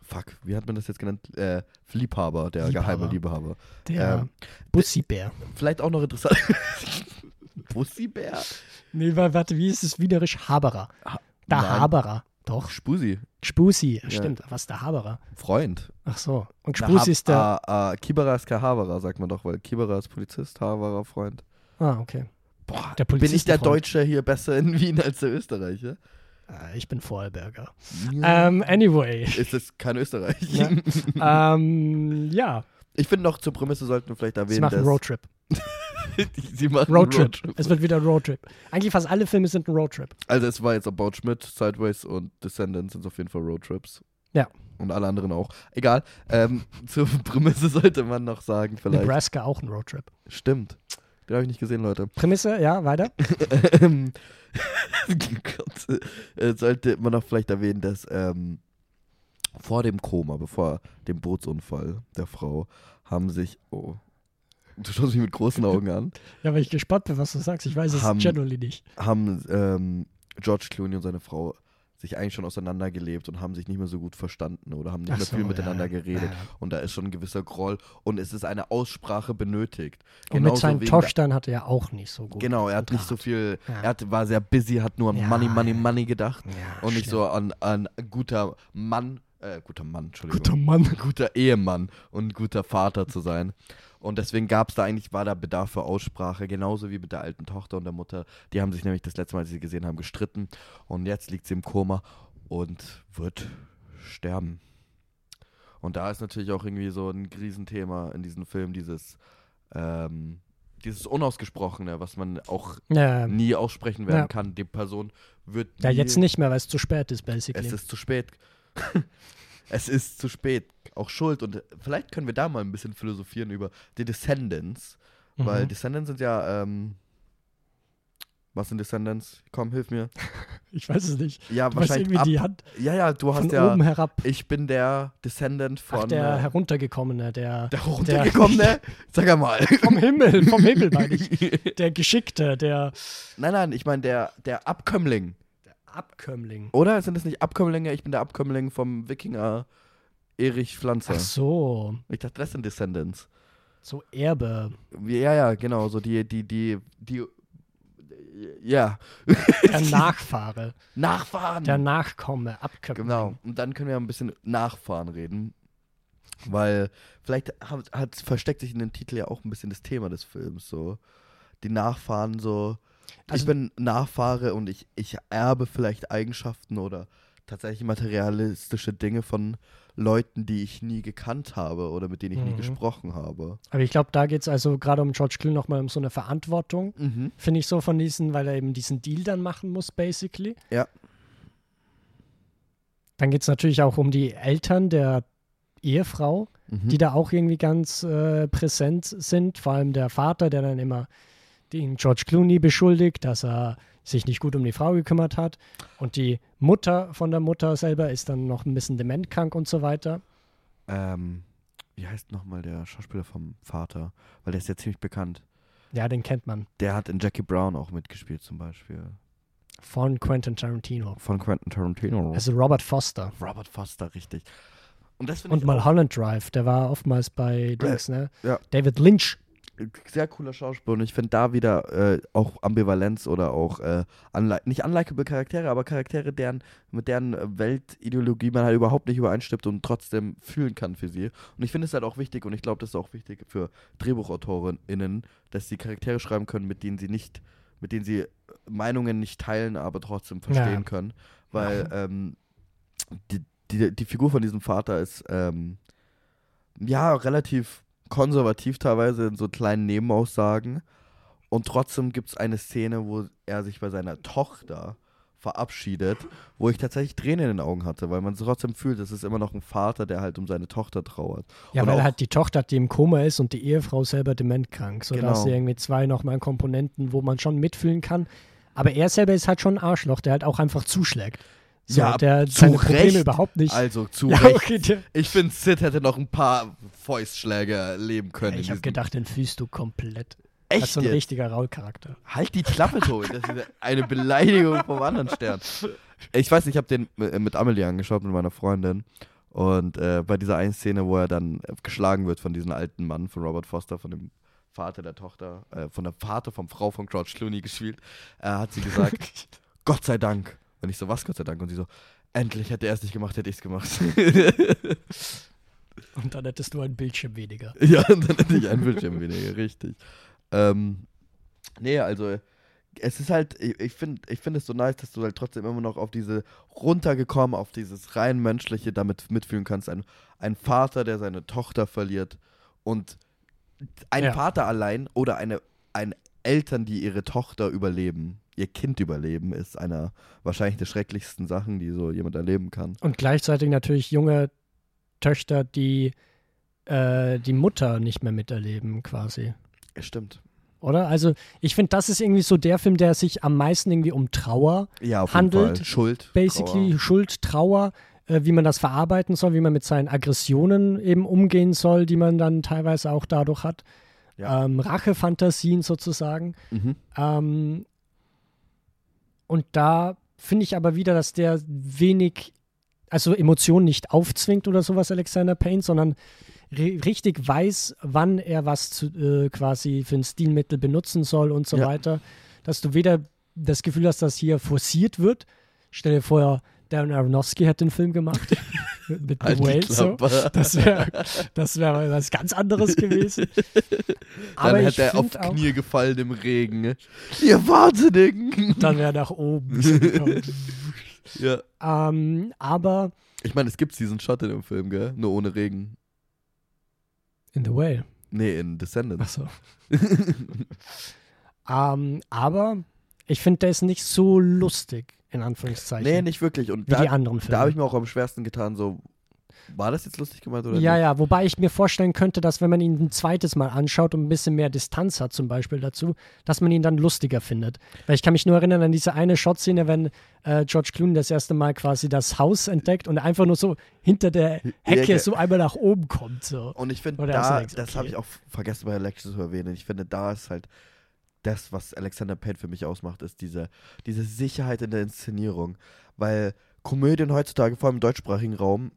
fuck, wie hat man das jetzt genannt? Äh, Liebhaber, der Liebhaber. geheime Liebhaber. Der Ähm, Bussibär. Vielleicht auch noch interessant. (laughs) Bussibär? Nee, wa- warte, wie ist es wienerisch? Haberer. Ha- Der Nein. Haberer. Doch. Spusi, Spusi. Stimmt. Was ist der Haberer? Freund. Ach so. Und Spusi ist der. Ah, ah, Kibera ist kein Haberer, sagt man doch, weil Kibera ist Polizist, Haberer Freund. Ah, okay. Boah, Der bin ich der Polizistenfreund. Deutsche hier besser in Wien als der Österreicher? Äh, ich bin Vorarlberger. Ähm, anyway. Ist das kein Österreich? Ja. (laughs) ähm, ja. Ich finde noch zur Prämisse sollten wir vielleicht Sie erwähnen, machen dass Roadtrip. (laughs) (laughs) sie machen Roadtrip. Roadtrip. Es wird wieder ein Roadtrip. Eigentlich fast alle Filme sind ein Roadtrip. Also es war jetzt About Schmidt, Sideways und Descendants sind auf jeden Fall Roadtrips. Ja. Und alle anderen auch. Egal. Ähm, (laughs) zur Prämisse sollte man noch sagen, vielleicht. Nebraska auch ein Roadtrip. Stimmt. Den habe ich nicht gesehen, Leute. Prämisse, ja, weiter. (laughs) Ähm, äh, sollte man noch vielleicht erwähnen, dass ähm, vor dem Koma, bevor dem Bootsunfall der Frau, haben sich, oh, du schaust mich mit großen Augen an, (laughs) Ja, weil ich gespannt bin, was du sagst. Ich weiß es Haben- generally nicht. haben ähm, George Clooney und seine Frau sich eigentlich schon auseinandergelebt und haben sich nicht mehr so gut verstanden oder haben nicht Ach mehr so, viel miteinander ja. geredet. Ja. Und da ist schon ein gewisser Groll und es ist eine Aussprache benötigt. Und mit seinen Töchtern hat er auch nicht so gut. Genau, er hat nicht so viel, Ja. er hat, war sehr busy, hat nur an Money, Money. Money gedacht und nicht stimmt. so an, an guter Mann, äh, guter Mann, Entschuldigung. Guter Mann. guter Ehemann und guter Vater zu sein. Und deswegen gab es da eigentlich, war da Bedarf für Aussprache, genauso wie mit der alten Tochter und der Mutter. Die haben sich nämlich das letzte Mal, als sie gesehen haben, gestritten. Und jetzt liegt sie im Koma und wird sterben. Und da ist natürlich auch irgendwie so ein Riesenthema in diesem Film, dieses, ähm, dieses Unausgesprochene, was man auch Ja, nie aussprechen werden Ja. kann. Die Person wird ja, jetzt nicht mehr, weil es zu spät ist, basically. es ist zu spät. (laughs) es ist zu spät. Auch Schuld. Und vielleicht können wir da mal ein bisschen philosophieren über die Descendants. Weil Mhm. Descendants sind ja, ähm, was sind Descendants? Komm, hilf mir. (laughs) Ich weiß es nicht. Ja, Du wahrscheinlich irgendwie ab, die Hand Ja, ja, du hast ja, oben herab. ich bin der Descendant von Ach, der äh, heruntergekommene, der, der runtergekommene. (laughs) Sag einmal. vom Himmel, vom Himmel meine ich. (laughs) Der Geschickte, der nein, nein, ich meine der, der Abkömmling. Abkömmling. Oder sind es nicht Abkömmlinge? Ich bin der Abkömmling vom Wikinger Erich Pflanzer. Ach so, Ich dachte, das sind Descendants. so Erbe. Ja, ja, genau, so die, die, die, die, ja, (laughs) Der (laughs) Nachfahre, Nachfahren. der Nachkomme, Abkömmling. genau. Und dann können wir ein bisschen Nachfahren reden, weil vielleicht hat, hat, versteckt sich in dem Titel ja auch ein bisschen das Thema des Films, so die Nachfahren, so. Also- ich bin Nachfahre und ich, ich erbe vielleicht Eigenschaften oder tatsächlich materialistische Dinge von Leuten, die ich nie gekannt habe oder mit denen ich nie Mhm. gesprochen habe. Aber ich glaube, da geht es also gerade um George Clooney nochmal um so eine Verantwortung, Mhm. finde ich so von diesen, weil er eben diesen Deal dann machen muss, basically. Ja. Dann geht es natürlich auch um die Eltern der Ehefrau, Mhm. die da auch irgendwie ganz äh, präsent sind. Vor allem der Vater, der dann immer den George Clooney beschuldigt, dass er sich nicht gut um die Frau gekümmert hat. Und die Mutter von der Mutter selber ist dann noch ein bisschen dementkrank und so weiter. ähm, wie heißt nochmal der Schauspieler vom Vater? Weil der ist ja ziemlich bekannt. Ja, den kennt man. Der hat in Jackie Brown auch mitgespielt zum Beispiel. Von Quentin Tarantino. Von Quentin Tarantino. Also Robert Foster. Robert Foster, richtig. Und das Und ich auch Mulholland Drive, der war oftmals bei Dings, ne? ja. David Lynch. Sehr cooler Schauspieler. Und ich finde da wieder äh, auch Ambivalenz oder auch äh, unli nicht unlikable Charaktere, aber Charaktere, deren, mit deren äh, Weltideologie man halt überhaupt nicht übereinstimmt und trotzdem fühlen kann für sie. Und ich finde es halt auch wichtig und ich glaube, das ist auch wichtig für DrehbuchautorInnen, dass sie Charaktere schreiben können, mit denen sie nicht, mit denen sie Meinungen nicht teilen, aber trotzdem verstehen Ja. können. Weil ähm, die, die, die Figur von diesem Vater ist ähm, ja relativ konservativ teilweise in so kleinen Nebenaussagen. Und trotzdem gibt es eine Szene, wo er sich bei seiner Tochter verabschiedet, wo ich tatsächlich Tränen in den Augen hatte, weil man trotzdem fühlt, es ist immer noch ein Vater, der halt um seine Tochter trauert. Ja, Und weil halt die Tochter, die im Koma ist und die Ehefrau selber dementkrank. So Genau. dass sie irgendwie zwei nochmal Komponenten, wo man schon mitfühlen kann. Aber er selber ist halt schon ein Arschloch, der halt auch einfach zuschlägt. So, Ja, der zu seine Probleme Recht. überhaupt nicht. Also zu ja, Recht. okay, der, Ich finde, Sid hätte noch ein paar Fäustschläge erleben können. ich habe gedacht, den fühlst du komplett. Echt so ein jetzt? richtiger Raul-Charakter. Halt die Klappe, Tobi. Das ist eine Beleidigung vom anderen Stern. Ich weiß nicht, ich habe den mit mit Amelie angeschaut, mit meiner Freundin. Und äh, bei dieser einen Szene, wo er dann äh, geschlagen wird von diesem alten Mann, von Robert Foster, von dem Vater der Tochter, äh, von der Vater, vom Frau von George Clooney gespielt, äh, hat sie gesagt, (laughs) Gott sei Dank. Und ich so, was Gott sei Dank? Und sie so, endlich hätte er es nicht gemacht, hätte ich es gemacht. (laughs) Und dann hättest du einen Bildschirm weniger. (laughs) Ja, und dann hätte ich einen Bildschirm weniger, richtig. Ähm, nee, also es ist halt, ich, ich finde ich find es so nice, dass du halt trotzdem immer noch auf diese runtergekommen, auf dieses rein menschliche damit mitfühlen kannst. Ein, ein Vater, der seine Tochter verliert und ein Ja. Vater allein oder eine, ein Eltern, die ihre Tochter überleben, ihr Kind überleben, ist einer wahrscheinlich der schrecklichsten Sachen, die so jemand erleben kann. Und gleichzeitig natürlich junge Töchter, die äh, die Mutter nicht mehr miterleben, quasi. Ja, stimmt. oder? Also ich finde, das ist irgendwie so der Film, der sich am meisten irgendwie um Trauer Ja, auf handelt. jeden Fall. Schuld. basically Trauer. Schuld, Trauer, äh, wie man das verarbeiten soll, wie man mit seinen Aggressionen eben umgehen soll, die man dann teilweise auch dadurch hat. Ja. Ähm, Rachefantasien sozusagen. Mhm. Ähm, und da finde ich aber wieder, dass der wenig, also Emotionen nicht aufzwingt oder sowas, Alexander Payne, sondern ri- richtig weiß, wann er was zu, äh, quasi für ein Stilmittel benutzen soll und so Ja. weiter. Dass du weder das Gefühl hast, dass hier forciert wird. Stell dir vor, Darren Aronofsky hat den Film gemacht (laughs) mit Halt Whale. So. Das wäre das wär was ganz anderes (laughs) gewesen. Aber Dann hätte er auf auch, Knie gefallen im Regen. ne? Ihr Wahnsinnigen! (laughs) dann wäre nach oben. gekommen. (laughs) ja. ähm, aber Ich meine, es gibt diesen Shot in dem Film, gell? Nur ohne Regen. in The Whale. Nee, in Descendants. Achso. ähm, aber ich finde, der ist nicht so lustig, in Anführungszeichen. nee, nicht wirklich. Und wie die da, anderen Filme. da habe ich mir auch am schwersten getan, so, war das jetzt lustig gemeint oder ja, nicht? ja, wobei ich mir vorstellen könnte, dass wenn man ihn ein zweites Mal anschaut und ein bisschen mehr Distanz hat zum Beispiel dazu, dass man ihn dann lustiger findet. Weil ich kann mich nur erinnern an diese eine Shot-Szene, wenn äh, George Clooney das erste Mal quasi das Haus entdeckt und einfach nur so hinter der Hecke so einmal nach oben kommt. So. Und ich finde, da, denkst, das okay. habe ich auch vergessen bei Alexis zu erwähnen. Ich finde, da ist halt das, was Alexander Payne für mich ausmacht, ist diese, diese Sicherheit in der Inszenierung. Weil Komödien heutzutage, vor allem im deutschsprachigen Raum,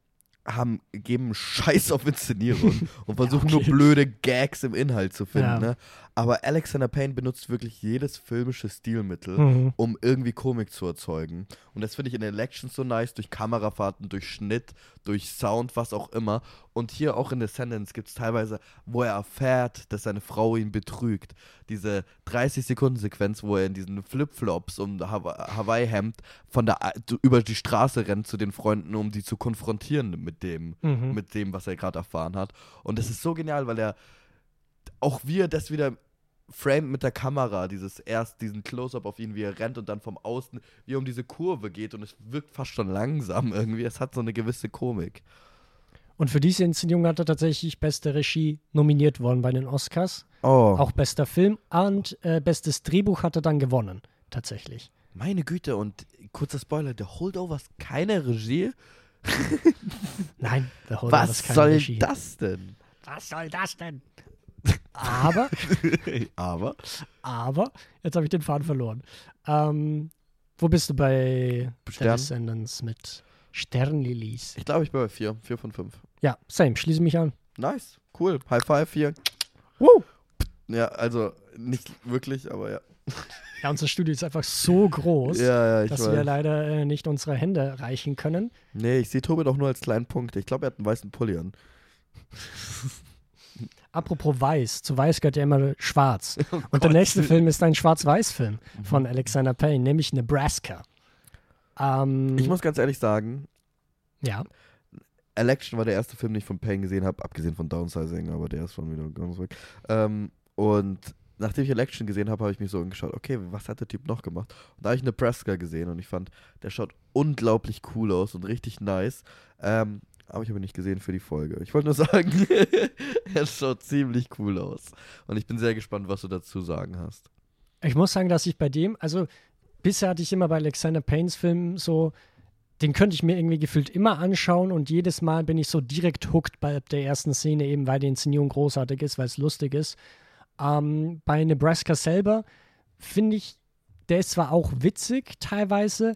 haben, geben Scheiß auf Inszenierung (laughs) und versuchen okay. nur blöde Gags im Inhalt zu finden. Ja. Ne? Aber Alexander Payne benutzt wirklich jedes filmische Stilmittel, Mhm. um irgendwie Komik zu erzeugen. Und das finde ich in Elections so nice, durch Kamerafahrten, durch Schnitt, durch Sound, was auch immer. Und hier auch in Descendants gibt es teilweise, wo er erfährt, dass seine Frau ihn betrügt. Diese 30-Sekunden-Sequenz, wo er in diesen Flipflops und Hawa- Hawaii-Hemd von der A- über die Straße rennt zu den Freunden, um die zu konfrontieren mit dem, Mhm. mit dem, was er gerade erfahren hat. Und das ist so genial, weil er auch wie er das wieder framed mit der Kamera, dieses erst diesen Close-up auf ihn, wie er rennt und dann vom Außen, wie er um diese Kurve geht und es wirkt fast schon langsam irgendwie. Es hat so eine gewisse Komik. Und für diese Inszenierung hat er tatsächlich beste Regie nominiert worden bei den Oscars. Oh, Auch bester Film und äh, bestes Drehbuch hat er dann gewonnen, tatsächlich. meine Güte und kurzer Spoiler, der Holdovers keine Regie? (laughs) Nein, The (laughs) Holder Was ist keine soll Regie. das denn? Was soll das denn? Aber, (laughs) Aber aber, jetzt habe ich den Faden verloren. Ähm, wo bist du bei Stern? Descendants mit Sternlilies? ich glaube, ich bin bei 4, 4 von 5. Ja, same, schließe mich an. Nice, cool. High Five hier. Woo! Ja, also nicht wirklich, aber ja. Ja, unser Studio ist einfach so groß, Ja, ja, dass weiß. wir leider äh, nicht unsere Hände reichen können. Nee, ich sehe Tobi doch nur als kleinen Punkt. Ich glaube, er hat einen weißen Pulli an. (laughs) Apropos weiß, zu weiß gehört ja immer schwarz. (laughs) Oh Und der Gott. nächste Film ist ein Schwarz-Weiß-Film Mhm. von Alexander Payne, nämlich Nebraska. Ähm, Ich muss ganz ehrlich sagen, ja, Election war der erste Film, den ich von Payne gesehen habe, abgesehen von Downsizing, aber der ist schon wieder ganz weg. Ähm, und nachdem ich Election gesehen habe, habe ich mich so angeschaut, okay, was hat der Typ noch gemacht? Und da habe ich Nebraska gesehen und ich fand, der schaut unglaublich cool aus und richtig nice. Ähm, aber ich habe ihn nicht gesehen für die Folge. Ich wollte nur sagen, (laughs) er schaut ziemlich cool aus. Und ich bin sehr gespannt, was du dazu sagen hast. ich muss sagen, dass ich bei dem, also bisher hatte ich immer bei Alexander Paynes Filmen so, den könnte ich mir irgendwie gefühlt immer anschauen und jedes Mal bin ich so direkt hooked bei der ersten Szene, eben weil die Inszenierung großartig ist, weil es lustig ist. Ähm, bei Nebraska selber finde ich, der ist zwar auch witzig teilweise,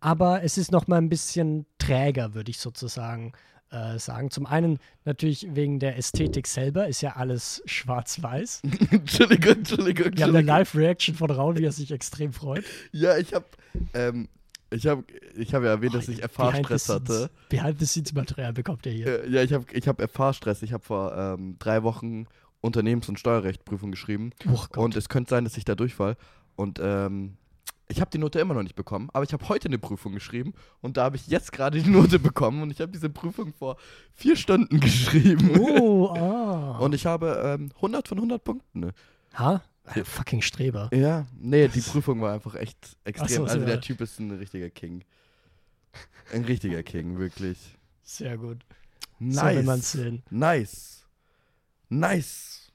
aber es ist noch mal ein bisschen träger, würde ich sozusagen äh, sagen. Zum einen natürlich wegen der Ästhetik selber, ist ja alles schwarz-weiß. (laughs) Entschuldigung, Entschuldigung, Wir haben eine. Live-Reaction von Raul, wie er sich extrem freut. Ja, ich habe ähm, ich hab, ich hab ja erwähnt, dass ich Erfahrstress hatte. Behind-the-Scenes-Material bekommt ihr hier. Äh, ja, ich habe ich hab Erfahrstress. Ich habe vor ähm, drei Wochen Unternehmens- und Steuerrechtprüfung geschrieben. Oh. Und es könnte sein, dass ich da durchfall. Und ähm, ich habe die Note immer noch nicht bekommen, aber ich habe heute eine Prüfung geschrieben und da habe ich jetzt gerade die (laughs) Note bekommen und ich habe diese Prüfung vor vier Stunden (laughs) geschrieben. oh, ah. (laughs) Und ich habe ähm, 100 von 100 Punkten. Ne? ha? Ein fucking Streber. Ja, nee, die Prüfung war einfach echt extrem. So, also ja. der Typ ist ein richtiger King. Ein richtiger King, wirklich. Sehr gut. Nice. So will sehen. Nice. Nice.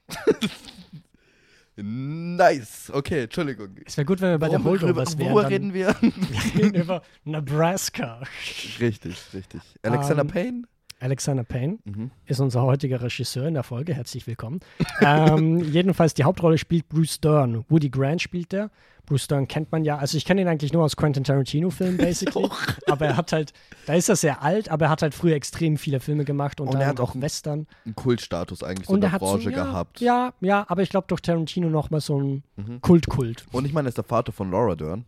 Nice. Okay, Entschuldigung. Es wäre gut, wenn wir bei der Worüber- Holdovers wären. Worüber reden wir? (laughs) Wir reden über Nebraska. richtig, richtig. Alexander Ähm, Payne? Alexander Payne Mhm. ist unser heutiger Regisseur in der Folge. Herzlich willkommen. (laughs) ähm, jedenfalls die Hauptrolle spielt Bruce Dern. Woody Grant spielt der. Bruce Dern kennt man ja. Also ich kenne ihn eigentlich nur aus Quentin Tarantino-Filmen, (laughs) basically. aber er hat halt, da ist er sehr alt, aber er hat halt früher extrem viele Filme gemacht und, Und er dann hat auch Western. Einen Kultstatus eigentlich so Und in er der hat Branche so, ja, gehabt. Ja, ja, aber ich glaube durch Tarantino nochmal so ein Mhm. Kult-Kult. Und ich meine, er ist der Vater von Laura Dern.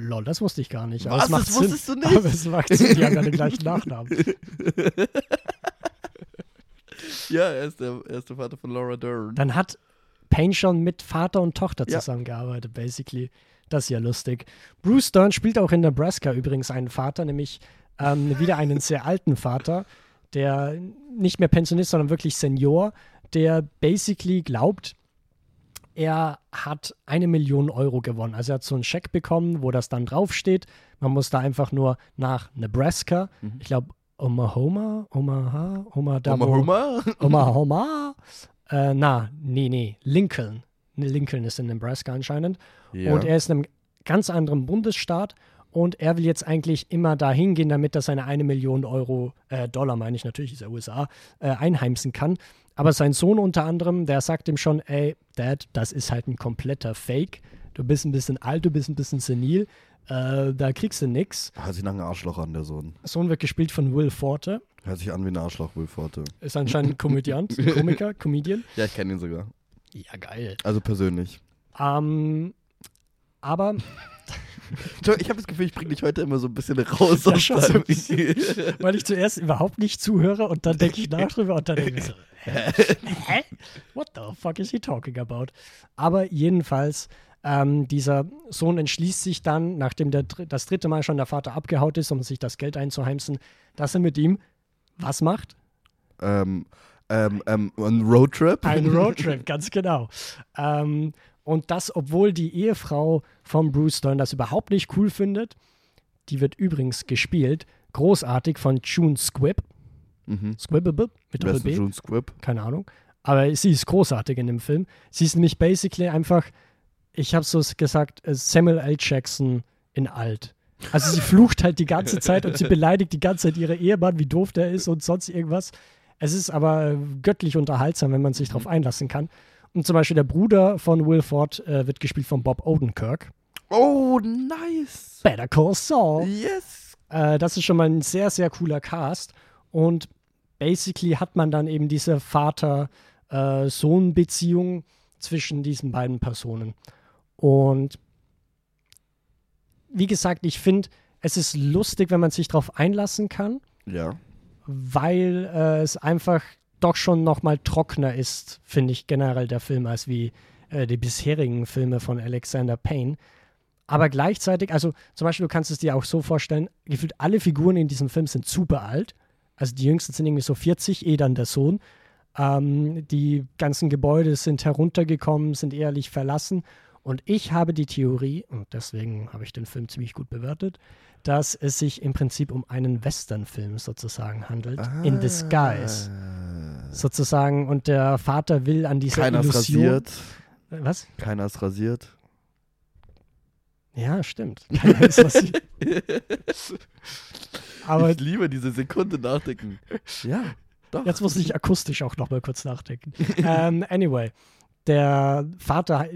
Lol, das wusste ich gar nicht. Aber Was? es macht Das Sinn. wusstest du nicht? Aber es macht Sinn, die haben ja den gleichen Nachnamen. (laughs) Ja, er ist der, er ist der Vater von Laura Dern. Dann hat Payne schon mit Vater und Tochter Ja. zusammengearbeitet, basically. Das ist ja lustig. Bruce Dern spielt auch in Nebraska übrigens einen Vater, nämlich ähm, wieder einen sehr alten Vater, der nicht mehr Pensionist, sondern wirklich Senior, der basically glaubt, er hat eine Million Euro gewonnen. Also er hat so einen Scheck bekommen, wo das dann draufsteht. Man muss da einfach nur nach Nebraska, Mhm. ich glaube Oklahoma, Omaha, Omaha, Oklahoma? Oklahoma? Äh, na, nee, nee, Lincoln. Lincoln ist in Nebraska anscheinend. Ja. Und er ist in einem ganz anderen Bundesstaat und er will jetzt eigentlich immer dahin gehen, damit er seine eine Million Euro, äh, Dollar meine ich natürlich, ist ja USA, äh, einheimsen kann. Aber sein Sohn unter anderem, der sagt ihm schon, ey, Dad, das ist halt ein kompletter Fake. Du bist ein bisschen alt, du bist ein bisschen senil. Äh, da kriegst du nix. Hört sich nach einem Arschloch an, der Sohn. Sohn wird gespielt von Will Forte. Hört sich an wie ein Arschloch, Will Forte. Ist anscheinend ein Komödiant, Komiker, Comedian. Ja, ich kenne ihn sogar. Ja, geil. Also persönlich. Ähm, aber Ich habe das Gefühl, ich bringe dich heute immer so ein bisschen raus. Ja, aus deinem- weil ich zuerst überhaupt nicht zuhöre und dann denke ich nach drüber und dann denke ich so, (laughs) hä? hä? What the fuck is he talking about? Aber jedenfalls, ähm, dieser Sohn entschließt sich dann, nachdem der, das dritte Mal schon der Vater abgehaut ist, um sich das Geld einzuheimsen, dass er mit ihm was macht? ähm, ähm, ähm, ein Roadtrip? Ein Roadtrip, (laughs) ganz genau. Ähm, und das, obwohl die Ehefrau von Bruce Dern das überhaupt nicht cool findet. Die wird übrigens gespielt, großartig von June Squibb. Mhm. Squibbable mit Doppel B, June Squibb? keine Ahnung. Aber sie ist großartig in dem Film. Sie ist nämlich basically einfach, ich habe so gesagt, äh, Samuel L. Jackson in alt. Also sie flucht halt die ganze (laughs) Zeit und sie beleidigt die ganze Zeit ihre Ehemann, wie doof der ist und sonst irgendwas. Es ist aber äh, göttlich unterhaltsam, wenn man sich darauf einlassen kann. Und zum Beispiel der Bruder von Will Ford äh, wird gespielt von Bob Odenkirk. Oh, nice. Better Call Saul. Yes. Äh, das ist schon mal ein sehr, sehr cooler Cast. Und basically hat man dann eben diese Vater-Sohn-Beziehung zwischen diesen beiden Personen. Und wie gesagt, ich finde, es ist lustig, wenn man sich darauf einlassen kann, Ja. weil äh, es einfach doch schon noch mal trockener ist, finde ich generell der Film, als wie äh, die bisherigen Filme von Alexander Payne. Aber gleichzeitig, also zum Beispiel, du kannst es dir auch so vorstellen, gefühlt alle Figuren in diesem Film sind super alt. Also die jüngsten sind irgendwie so 40, eh dann der Sohn. Ähm, die ganzen Gebäude sind heruntergekommen, sind ehrlich verlassen. Und ich habe die Theorie, und deswegen habe ich den Film ziemlich gut bewertet, dass es sich im Prinzip um einen Western-Film sozusagen handelt, in disguise Ah. Sozusagen. Und der Vater will an dieser Keiner Illusion. rasiert. Was? Keiner ist rasiert. Ja, stimmt. (laughs) Keiner ist rasiert. (laughs) Aber ich liebe diese Sekunde nachdenken. Ja, doch. Jetzt muss ich akustisch auch noch mal kurz nachdenken. (laughs) ähm, anyway, der Vater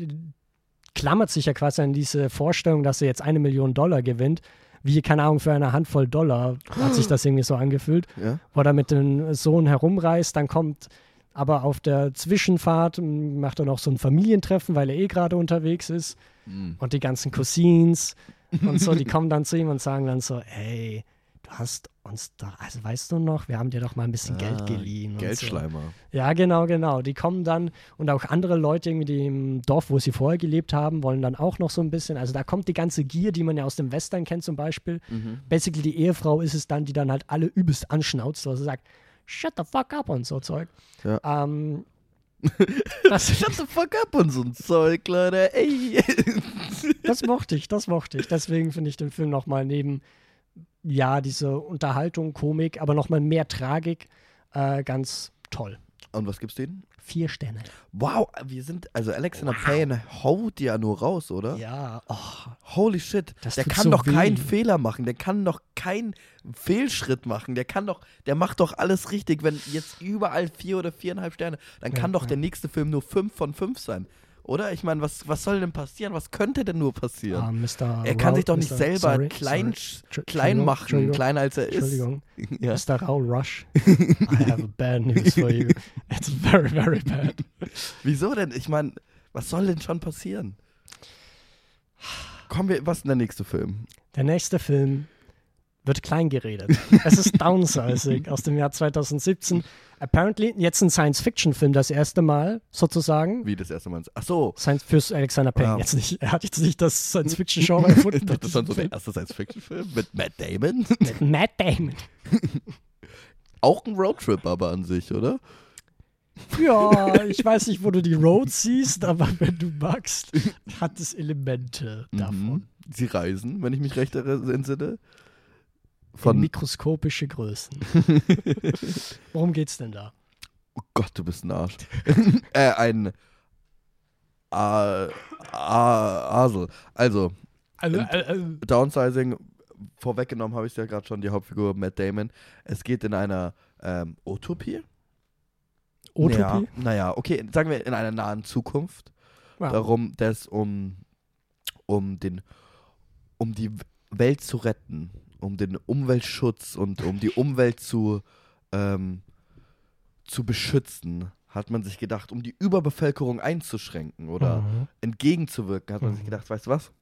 klammert sich ja quasi an diese Vorstellung, dass er jetzt eine Million Dollar gewinnt. Wie, keine Ahnung, für eine Handvoll Dollar hat sich (gasps) das irgendwie so angefühlt. Ja? Wo er mit dem Sohn herumreist, dann kommt aber auf der Zwischenfahrt, macht er noch so ein Familientreffen, weil er eh gerade unterwegs ist. Mhm. Und die ganzen Cousins und so, die (laughs) kommen dann zu ihm und sagen dann so, hey, du hast uns doch, also weißt du noch, wir haben dir doch mal ein bisschen Geld Ah, geliehen. Und so. Geldschleimer. Ja, genau, genau. Die kommen dann und auch andere Leute irgendwie, im Dorf, wo sie vorher gelebt haben, wollen dann auch noch so ein bisschen. Also da kommt die ganze Gier, die man ja aus dem Western kennt zum Beispiel. Mhm. Basically die Ehefrau ist es dann, die dann halt alle übelst anschnauzt, sie sagt, shut the fuck up und so Zeug. Ja. Ähm, (laughs) das, Shut the fuck up und so ein Zeug, Leute. Ey. das mochte ich, das mochte ich. Deswegen finde ich den Film nochmal neben, ja, diese Unterhaltung, Komik, aber nochmal mehr Tragik, äh, ganz toll. Und was gibt's denen? Vier Sterne. Wow, wir sind, also Alexander Payne haut ja nur raus, oder? Ja, oh, Holy shit. Das der kann so doch keinen weh. Fehler machen. Der kann doch keinen Fehlschritt machen. Der kann doch, der macht doch alles richtig. Wenn jetzt überall vier oder viereinhalb Sterne, dann Ja, kann doch ja. der nächste Film nur fünf von fünf sein. Oder? Ich meine, was, was soll denn passieren? Was könnte denn nur passieren? ah, Mr. er kann Rau- sich doch nicht Mr. selber sorry, klein, sorry. Klein machen, kleiner als er ist. Entschuldigung. (laughs) Ja. Mr. Raul Rush. I have bad news for you. (laughs) It's very, very bad. Wieso denn? Ich meine, was soll denn schon passieren? Kommen wir, was ist denn der nächste Film? Der nächste Film wird klein geredet. Es ist (laughs) Downsizing aus dem Jahr 2017. Apparently jetzt ein Science-Fiction-Film das erste Mal sozusagen. Wie das erste Mal? Ach so. Science fürs Alexander Payne. Ja. Jetzt nicht, er hat jetzt nicht das Science-Fiction-Genre (laughs) erfunden. Ich dachte, mit das war diesem so der erste Science-Fiction-Film mit Matt Damon. Mit Matt Damon. (laughs) Auch ein Roadtrip aber an sich, oder? Ja, (laughs) ich weiß nicht, wo du die Road siehst, aber wenn du magst, hat es Elemente davon. Mhm. Sie reisen, wenn ich mich recht er- entsinne. In Von, mikroskopische Größen. (laughs) Worum geht's denn da? oh Gott, du bist ein Arsch. (laughs) äh, ein A- A- Asel. Also, Also, äh, Downsizing, vorweggenommen habe ich es ja gerade schon, die Hauptfigur Matt Damon. Es geht in einer ähm, Utopie. Utopie? Ja, naja, okay, sagen wir in einer nahen Zukunft. Ja. Darum, dass um, um den um die Welt zu retten, um den Umweltschutz und um die Umwelt zu, ähm, zu beschützen, hat man sich gedacht, um die Überbevölkerung einzuschränken oder Mhm. entgegenzuwirken, hat man sich Mhm. gedacht, weißt du was?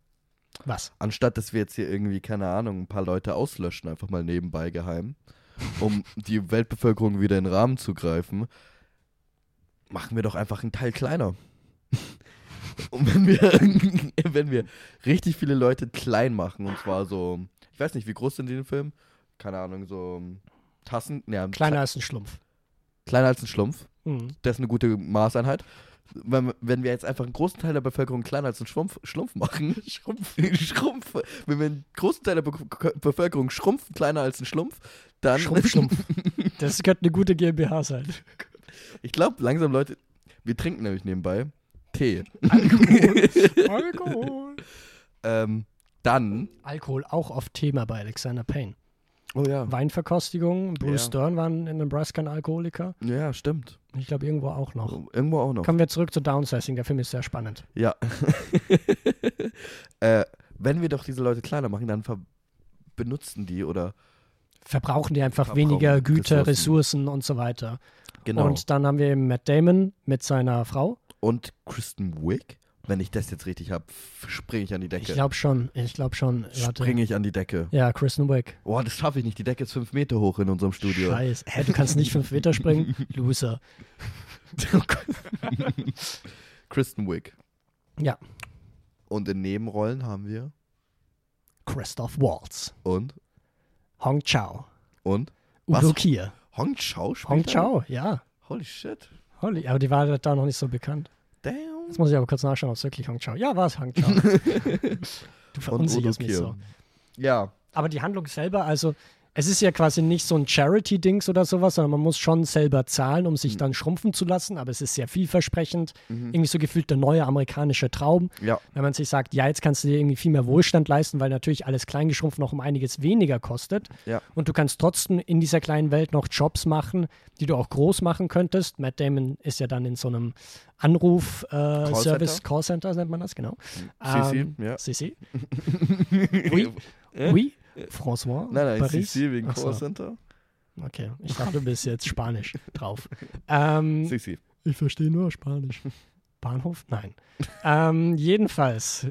Was? Anstatt dass wir jetzt hier irgendwie, keine Ahnung, ein paar Leute auslöschen, einfach mal nebenbei geheim, (laughs) um die Weltbevölkerung wieder in den Rahmen zu greifen, machen wir doch einfach einen Teil kleiner. (laughs) Und wenn wir, (laughs) wenn wir richtig viele Leute klein machen, und zwar so, ich weiß nicht, wie groß sind die im Film? Keine Ahnung, so Tassen, ja, Kleiner als ein Schlumpf. kleiner als ein Schlumpf. Mhm. Das ist eine gute Maßeinheit. Wenn, wenn wir jetzt einfach einen großen Teil der Bevölkerung kleiner als einen Schrumpf, Schlumpf machen, (laughs) Schrumpf, Schrumpf, wenn wir einen großen Teil der Be Bevölkerung schrumpfen, kleiner als ein Schlumpf, dann. Schrumpf, Schlumpf. (laughs) Das könnte eine gute GmbH sein. ich glaube, langsam, Leute, wir trinken nämlich nebenbei Tee. Alkohol. (laughs) ähm, dann. Alkohol auch oft Thema bei Alexander Payne. Oh ja. Weinverkostigung, Bruce Ja. Stern war in Nebraska ein Alkoholiker. Ja, stimmt. Ich glaube, irgendwo auch noch. Irgendwo auch noch. Kommen wir zurück zu Downsizing. Der Film ist sehr spannend. Ja. (laughs) äh, wenn wir doch diese Leute kleiner machen, dann benutzen die oder. Verbrauchen die einfach Verbrauchen weniger Güter, Ressourcen. Ressourcen und so weiter. Genau. Und, Und dann haben wir eben Matt Damon mit seiner Frau. Kristen Wiig. Wenn ich das jetzt richtig habe, springe ich an die Ich Decke. glaube schon, ich glaube schon. Springe ich an die Decke. Ja, Kristen Wiig. Boah, das schaffe ich nicht. Die Decke ist fünf Meter hoch in unserem Studio. Scheiße. Hä, du kannst nicht fünf Meter springen? (laughs) Loser. (laughs) Kristen Wiig. Ja. Und in Nebenrollen haben wir Christoph Waltz. und Hong Chao. und Udo Was? Kier. Hong Chao spielt Hong? Chao, ja. Holy shit. Holy, aber die war da noch nicht so bekannt. Damn. Jetzt muss ich aber kurz nachschauen, ob es wirklich Hong Chao Ja, war es Hong Chao. (laughs) du verunsicherst mich so. Ja. Aber die Handlung selber, also es ist ja quasi nicht so ein Charity-Dings oder sowas, sondern man muss schon selber zahlen, um Mhm. sich dann schrumpfen zu lassen. Aber es ist sehr vielversprechend. Irgendwie so gefühlt der neue amerikanische Traum. Ja. Wenn man sich sagt, ja, jetzt kannst du dir irgendwie viel mehr Wohlstand leisten, weil natürlich alles kleingeschrumpft noch um einiges weniger kostet. Ja. Und du kannst trotzdem in dieser kleinen Welt noch Jobs machen, die du auch groß machen könntest. Matt Damon ist ja dann in so einem Anruf-Service, Callcenter nennt man das, genau. Sissi, Ähm, ja. Sissi. (laughs) Oui. Äh? Oui. François. Nein, nein, Paris. Sissi wegen so. Callcenter. Okay, ich dachte, du bist jetzt Spanisch (laughs) drauf. Ähm, Sissi. ich verstehe nur Spanisch. Bahnhof? Nein. ähm, jedenfalls,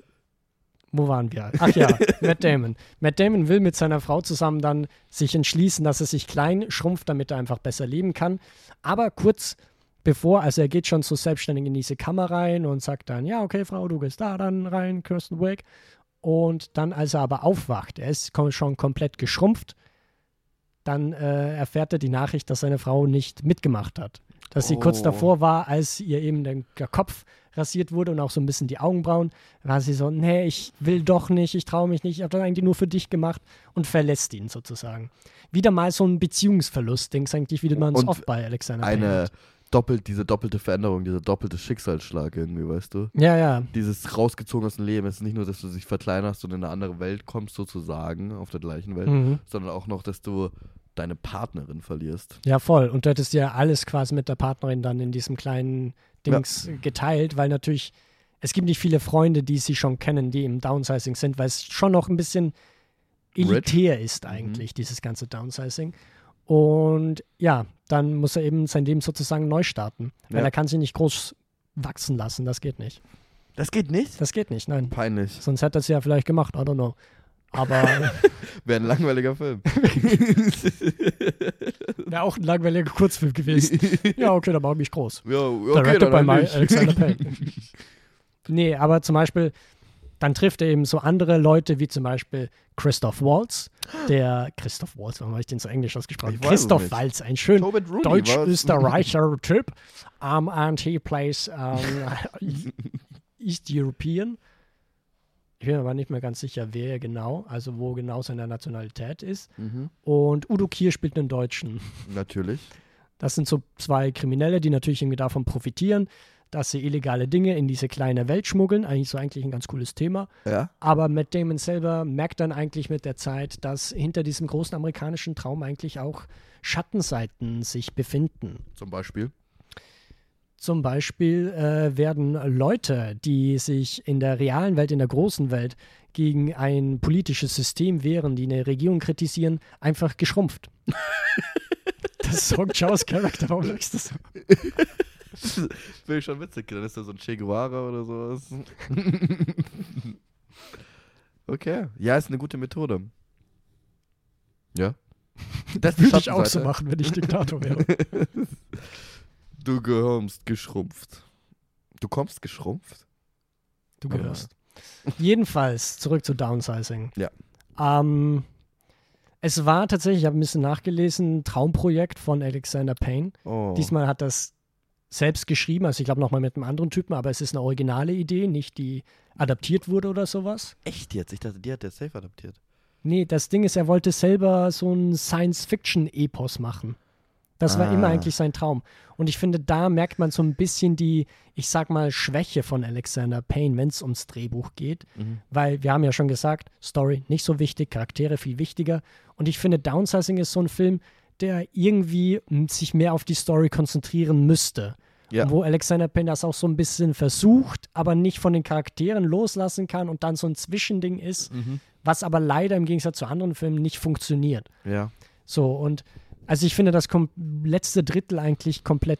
wo waren wir? Ach ja, (laughs) Matt Damon. Matt Damon will mit seiner Frau zusammen dann sich entschließen, dass er sich klein schrumpft, damit er einfach besser leben kann. Aber kurz bevor, also er geht schon so selbstständig in diese Kammer rein und sagt dann, ja, okay, Frau, du gehst da dann rein, Kirsten Wick. Und dann, als er aber aufwacht, er ist schon komplett geschrumpft, dann äh, erfährt er die Nachricht, dass seine Frau nicht mitgemacht hat. Dass sie kurz Oh. davor war, als ihr eben der, Kopf rasiert wurde und auch so ein bisschen die Augenbrauen, war sie so, nee, ich will doch nicht, ich traue mich nicht, ich habe das eigentlich nur für dich gemacht und verlässt ihn sozusagen. Wieder mal so ein Beziehungsverlust, denkst eigentlich, wie man es oft bei Alexander Payne hat. Doppelt, diese doppelte Veränderung, dieser doppelte Schicksalsschlag irgendwie, weißt du? Ja, ja. Dieses rausgezogen aus dem Leben. Es ist nicht nur, dass du dich verkleinerst und in eine andere Welt kommst, sozusagen, auf der gleichen Welt, Mhm. sondern auch noch, dass du deine Partnerin verlierst. Ja, voll. Und du hättest ja alles quasi mit der Partnerin dann in diesem kleinen Dings geteilt, weil natürlich, es gibt nicht viele Freunde, die sie schon kennen, die im Downsizing sind, weil es schon noch ein bisschen elitär ist eigentlich, dieses ganze Downsizing. Und ja, dann muss er eben sein Leben sozusagen neu starten. Weil Ja. er kann sich nicht groß wachsen lassen. Das geht nicht. Das geht nicht? Das geht nicht, nein. Peinlich. Sonst hätte er es ja vielleicht gemacht, I don't know. Aber (laughs) (laughs) Wäre ein langweiliger Film. (laughs) wäre auch ein langweiliger Kurzfilm gewesen. Ja, okay, dann mache ich mich groß. ja, okay, Directed by my. Alexander Payne. nee, aber zum Beispiel, dann trifft er eben so andere Leute, wie zum Beispiel Christoph Waltz, der Christoph Waltz, warum habe ich den so englisch ausgesprochen? Christoph. Waltz, ein schön deutsch-österreicher Typ. Um, and he plays um, (laughs) East European. Ich bin mir aber nicht mehr ganz sicher, wer genau, also wo genau seine Nationalität ist. Mhm. Und Udo Kier spielt einen Deutschen. Natürlich. Das sind so zwei Kriminelle, die natürlich irgendwie davon profitieren, dass sie illegale Dinge in diese kleine Welt schmuggeln. Eigentlich so eigentlich ein ganz cooles Thema. Ja. Aber Matt Damon selber merkt dann eigentlich mit der Zeit, dass hinter diesem großen amerikanischen Traum eigentlich auch Schattenseiten sich befinden. Zum Beispiel. Zum Beispiel äh, werden Leute, die sich in der realen Welt, in der großen Welt gegen ein politisches System wehren, die eine Regierung kritisieren, einfach geschrumpft. (laughs) das ist Song Chaos Charakter, warum sagst du das so? (laughs) (laughs) Finde ich schon witzig. Dann ist da so ein Che Guevara oder sowas. (laughs) okay. Ja, ist eine gute Methode. Ja. Das Würde ich auch so machen, wenn ich Diktator wäre. (laughs) Du kommst geschrumpft. Du kommst geschrumpft? Du gehörst. Jedenfalls, zurück zu Downsizing. Ja. Ähm, es war tatsächlich, ich habe ein bisschen nachgelesen, ein Traumprojekt von Alexander Payne. Oh. Diesmal hat das selbst geschrieben, also ich glaube nochmal mit einem anderen Typen, aber es ist eine originale Idee, nicht die adaptiert wurde oder sowas. Echt jetzt? Ich dachte, die hat der safe adaptiert. Nee, das Ding ist, er wollte selber so ein Science-Fiction-Epos machen. Das war Ah. immer eigentlich sein Traum. Und ich finde, da merkt man so ein bisschen die, ich sag mal, Schwäche von Alexander Payne, wenn es ums Drehbuch geht. Mhm. Weil wir haben ja schon gesagt, Story nicht so wichtig, Charaktere viel wichtiger. Und ich finde, Downsizing ist so ein Film, der irgendwie m, sich mehr auf die Story konzentrieren müsste. Ja. Wo Alexander Payne das auch so ein bisschen versucht, aber nicht von den Charakteren loslassen kann und dann so ein Zwischending ist, Mhm. was aber leider im Gegensatz zu anderen Filmen nicht funktioniert. Ja. So, und also ich finde das letzte Drittel eigentlich komplett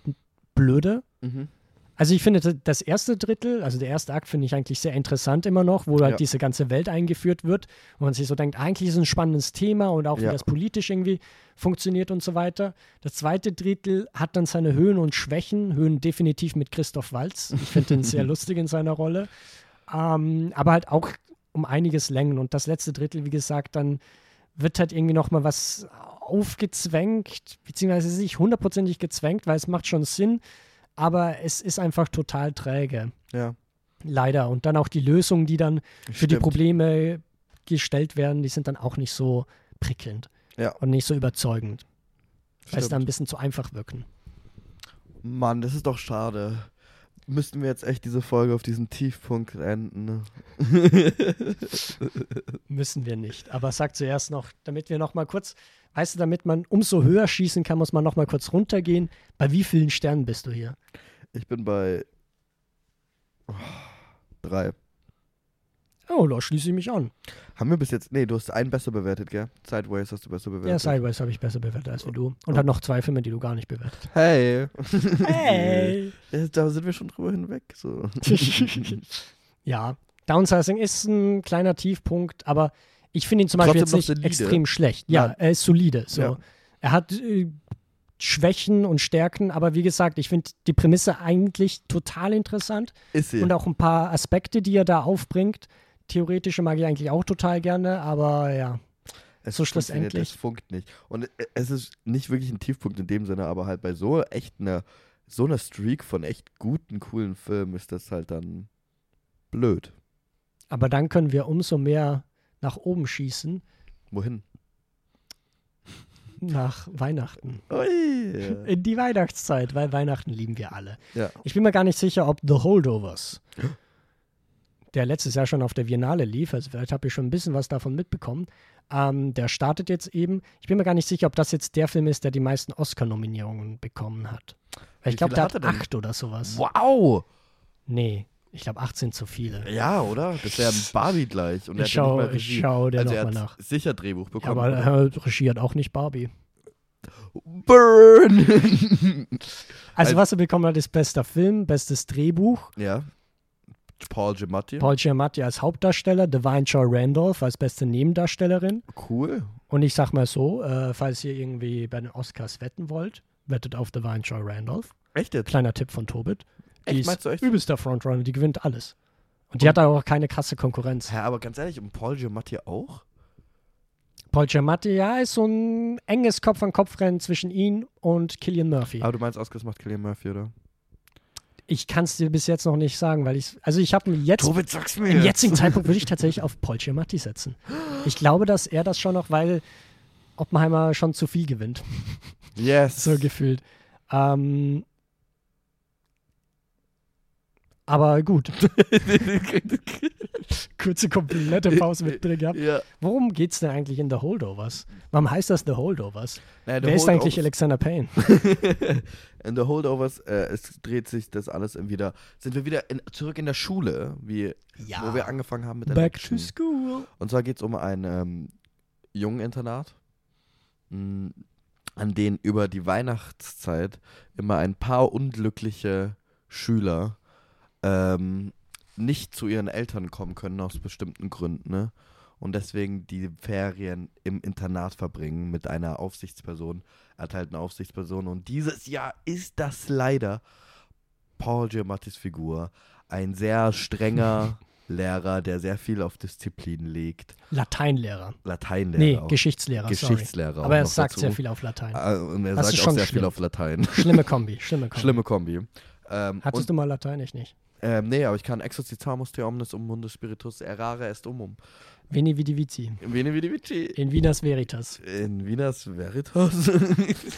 blöde. Mhm. Also ich finde das erste Drittel, also der erste Akt finde ich eigentlich sehr interessant immer noch, wo halt Ja. diese ganze Welt eingeführt wird, wo man sich so denkt, eigentlich ist es ein spannendes Thema und auch wie Ja. das politisch irgendwie funktioniert und so weiter. Das zweite Drittel hat dann seine Höhen und Schwächen, Höhen definitiv mit Christoph Waltz. Ich finde ihn sehr (laughs) lustig in seiner Rolle, ähm, aber halt auch um einiges Längen und das letzte Drittel, wie gesagt, dann wird halt irgendwie noch mal was aufgezwängt, beziehungsweise es ist nicht hundertprozentig gezwängt, weil es macht schon Sinn, aber es ist einfach total träge. Ja. Leider. Und dann auch die Lösungen, die dann für die Stimmt. Probleme gestellt werden, die sind dann auch nicht so prickelnd Ja. und nicht so überzeugend, weil es dann ein bisschen zu einfach wirken. Mann, das ist doch schade. Müssten wir jetzt echt diese Folge auf diesen Tiefpunkt enden? ne? (laughs) Müssen wir nicht. Aber sag zuerst noch, damit wir noch mal kurz, weißt du, damit man umso höher schießen kann, muss man noch mal kurz runtergehen. Bei wie vielen Sternen bist du hier? Ich bin bei oh, drei. Oh, da schließe ich mich an. Haben wir bis jetzt. Nee, du hast einen besser bewertet, gell? Sideways hast du besser bewertet. Ja, Sideways habe ich besser bewertet als wie du. Und hat noch zwei Filme, die du gar nicht bewertet. Hey. Hey! (laughs) Da sind wir schon drüber hinweg. So. (laughs) ja, Downsizing ist ein kleiner Tiefpunkt, aber ich finde ihn zum Beispiel jetzt nicht extrem schlecht. Ja, Ja. er ist solide. So. Ja. Er hat äh, Schwächen und Stärken, aber wie gesagt, ich finde die Prämisse eigentlich total interessant Ist sie. und auch ein paar Aspekte, die er da aufbringt. Theoretische mag ich eigentlich auch total gerne, aber ja. es so funktioniert, schlussendlich. Es funkt nicht. Und äh, es ist nicht wirklich ein Tiefpunkt in dem Sinne, aber halt bei so echt einer so einer Streak von echt guten, coolen Filmen ist das halt dann blöd. Aber dann können wir umso mehr nach oben schießen. Wohin? nach Weihnachten. Ui. In die Weihnachtszeit, weil Weihnachten lieben wir alle. Ja. Ich bin mir gar nicht sicher, ob The Holdovers, (gasps) der letztes Jahr schon auf der Biennale lief, also vielleicht habe ich schon ein bisschen was davon mitbekommen, ähm, der startet jetzt eben. Ich bin mir gar nicht sicher, ob das jetzt der Film ist, der die meisten Oscar-Nominierungen bekommen hat. Weil ich glaube, der hat hat er acht oder sowas. Wow. Nee, ich glaube, acht sind zu viele. Ja, oder? Das wäre Barbie gleich. Und er Ich hat ja schau, dir also er nochmal hat nach. sicher Drehbuch Ja, bekommen. aber oder? äh, Regie hat auch nicht Barbie. Burn! Also, Also- was er bekommen hat, ist bester Film, bestes Drehbuch. ja. Paul Giamatti. Paul Giamatti als Hauptdarsteller, Divine Joy Randolph als beste Nebendarstellerin. Cool. Und ich sag mal so, äh, falls ihr irgendwie bei den Oscars wetten wollt, wettet auf Divine Joy Randolph. Echt jetzt? Kleiner Tipp von Tobit. Die Echt, ist meinst du echt? übelster Frontrunner, die gewinnt alles. Und die hat auch keine krasse Konkurrenz. Hä, aber ganz ehrlich, und Paul Giamatti auch? Paul Giamatti, ja, ist so ein enges Kopf-an-Kopf-Rennen zwischen ihn und Killian Murphy. Aber du meinst, Oscars macht Killian Murphy, oder? Ich kann es dir bis jetzt noch nicht sagen, weil ich, also ich habe mir jetzt, Tobit, sag's mir im jetzt. jetzigen Zeitpunkt würde ich (laughs) tatsächlich auf Paul Giamatti setzen. Ich glaube, dass er das schon noch, weil Oppenheimer schon zu viel gewinnt, (laughs) Yes. so gefühlt. Ähm, aber gut, (laughs) kurze komplette Pause mit drin gehabt. ja. Worum geht's denn eigentlich in The Holdovers? Warum heißt das The Holdovers? Naja, Wer ist eigentlich Alexander Payne? In The Holdovers, äh, es dreht sich das alles wieder, sind wir wieder in, zurück in der Schule, wie, wo wir angefangen haben mit der Back Action. to school. Und zwar geht es um ein ähm, Jungeninternat, mh, an denen über die Weihnachtszeit immer ein paar unglückliche Schüler ähm, nicht zu ihren Eltern kommen können aus bestimmten Gründen, ne? Und deswegen die Ferien im Internat verbringen mit einer Aufsichtsperson, erteilten Aufsichtsperson. Und dieses Jahr ist das leider Paul Giamattis Figur. Ein sehr strenger (laughs) Lehrer, der sehr viel auf Disziplin legt. Lateinlehrer. Lateinlehrer. Nee, auch. Geschichtslehrer, Geschichtslehrer. sorry. Aber er sagt dazu. sehr viel auf Latein. Ah, Und er Das sagt ist auch sehr viel schlimm. auf Latein. Schlimme Kombi, schlimme (laughs) Kombi. Schlimme Kombi. Ähm, Hattest du mal Latein? Ich nicht. Ähm, nee, aber ich kann Exorcitamus te omnes um mundus spiritus errare est umum. Veni vidi vici. Veni vidi vici. In Vinas Veritas. In Vinas Veritas.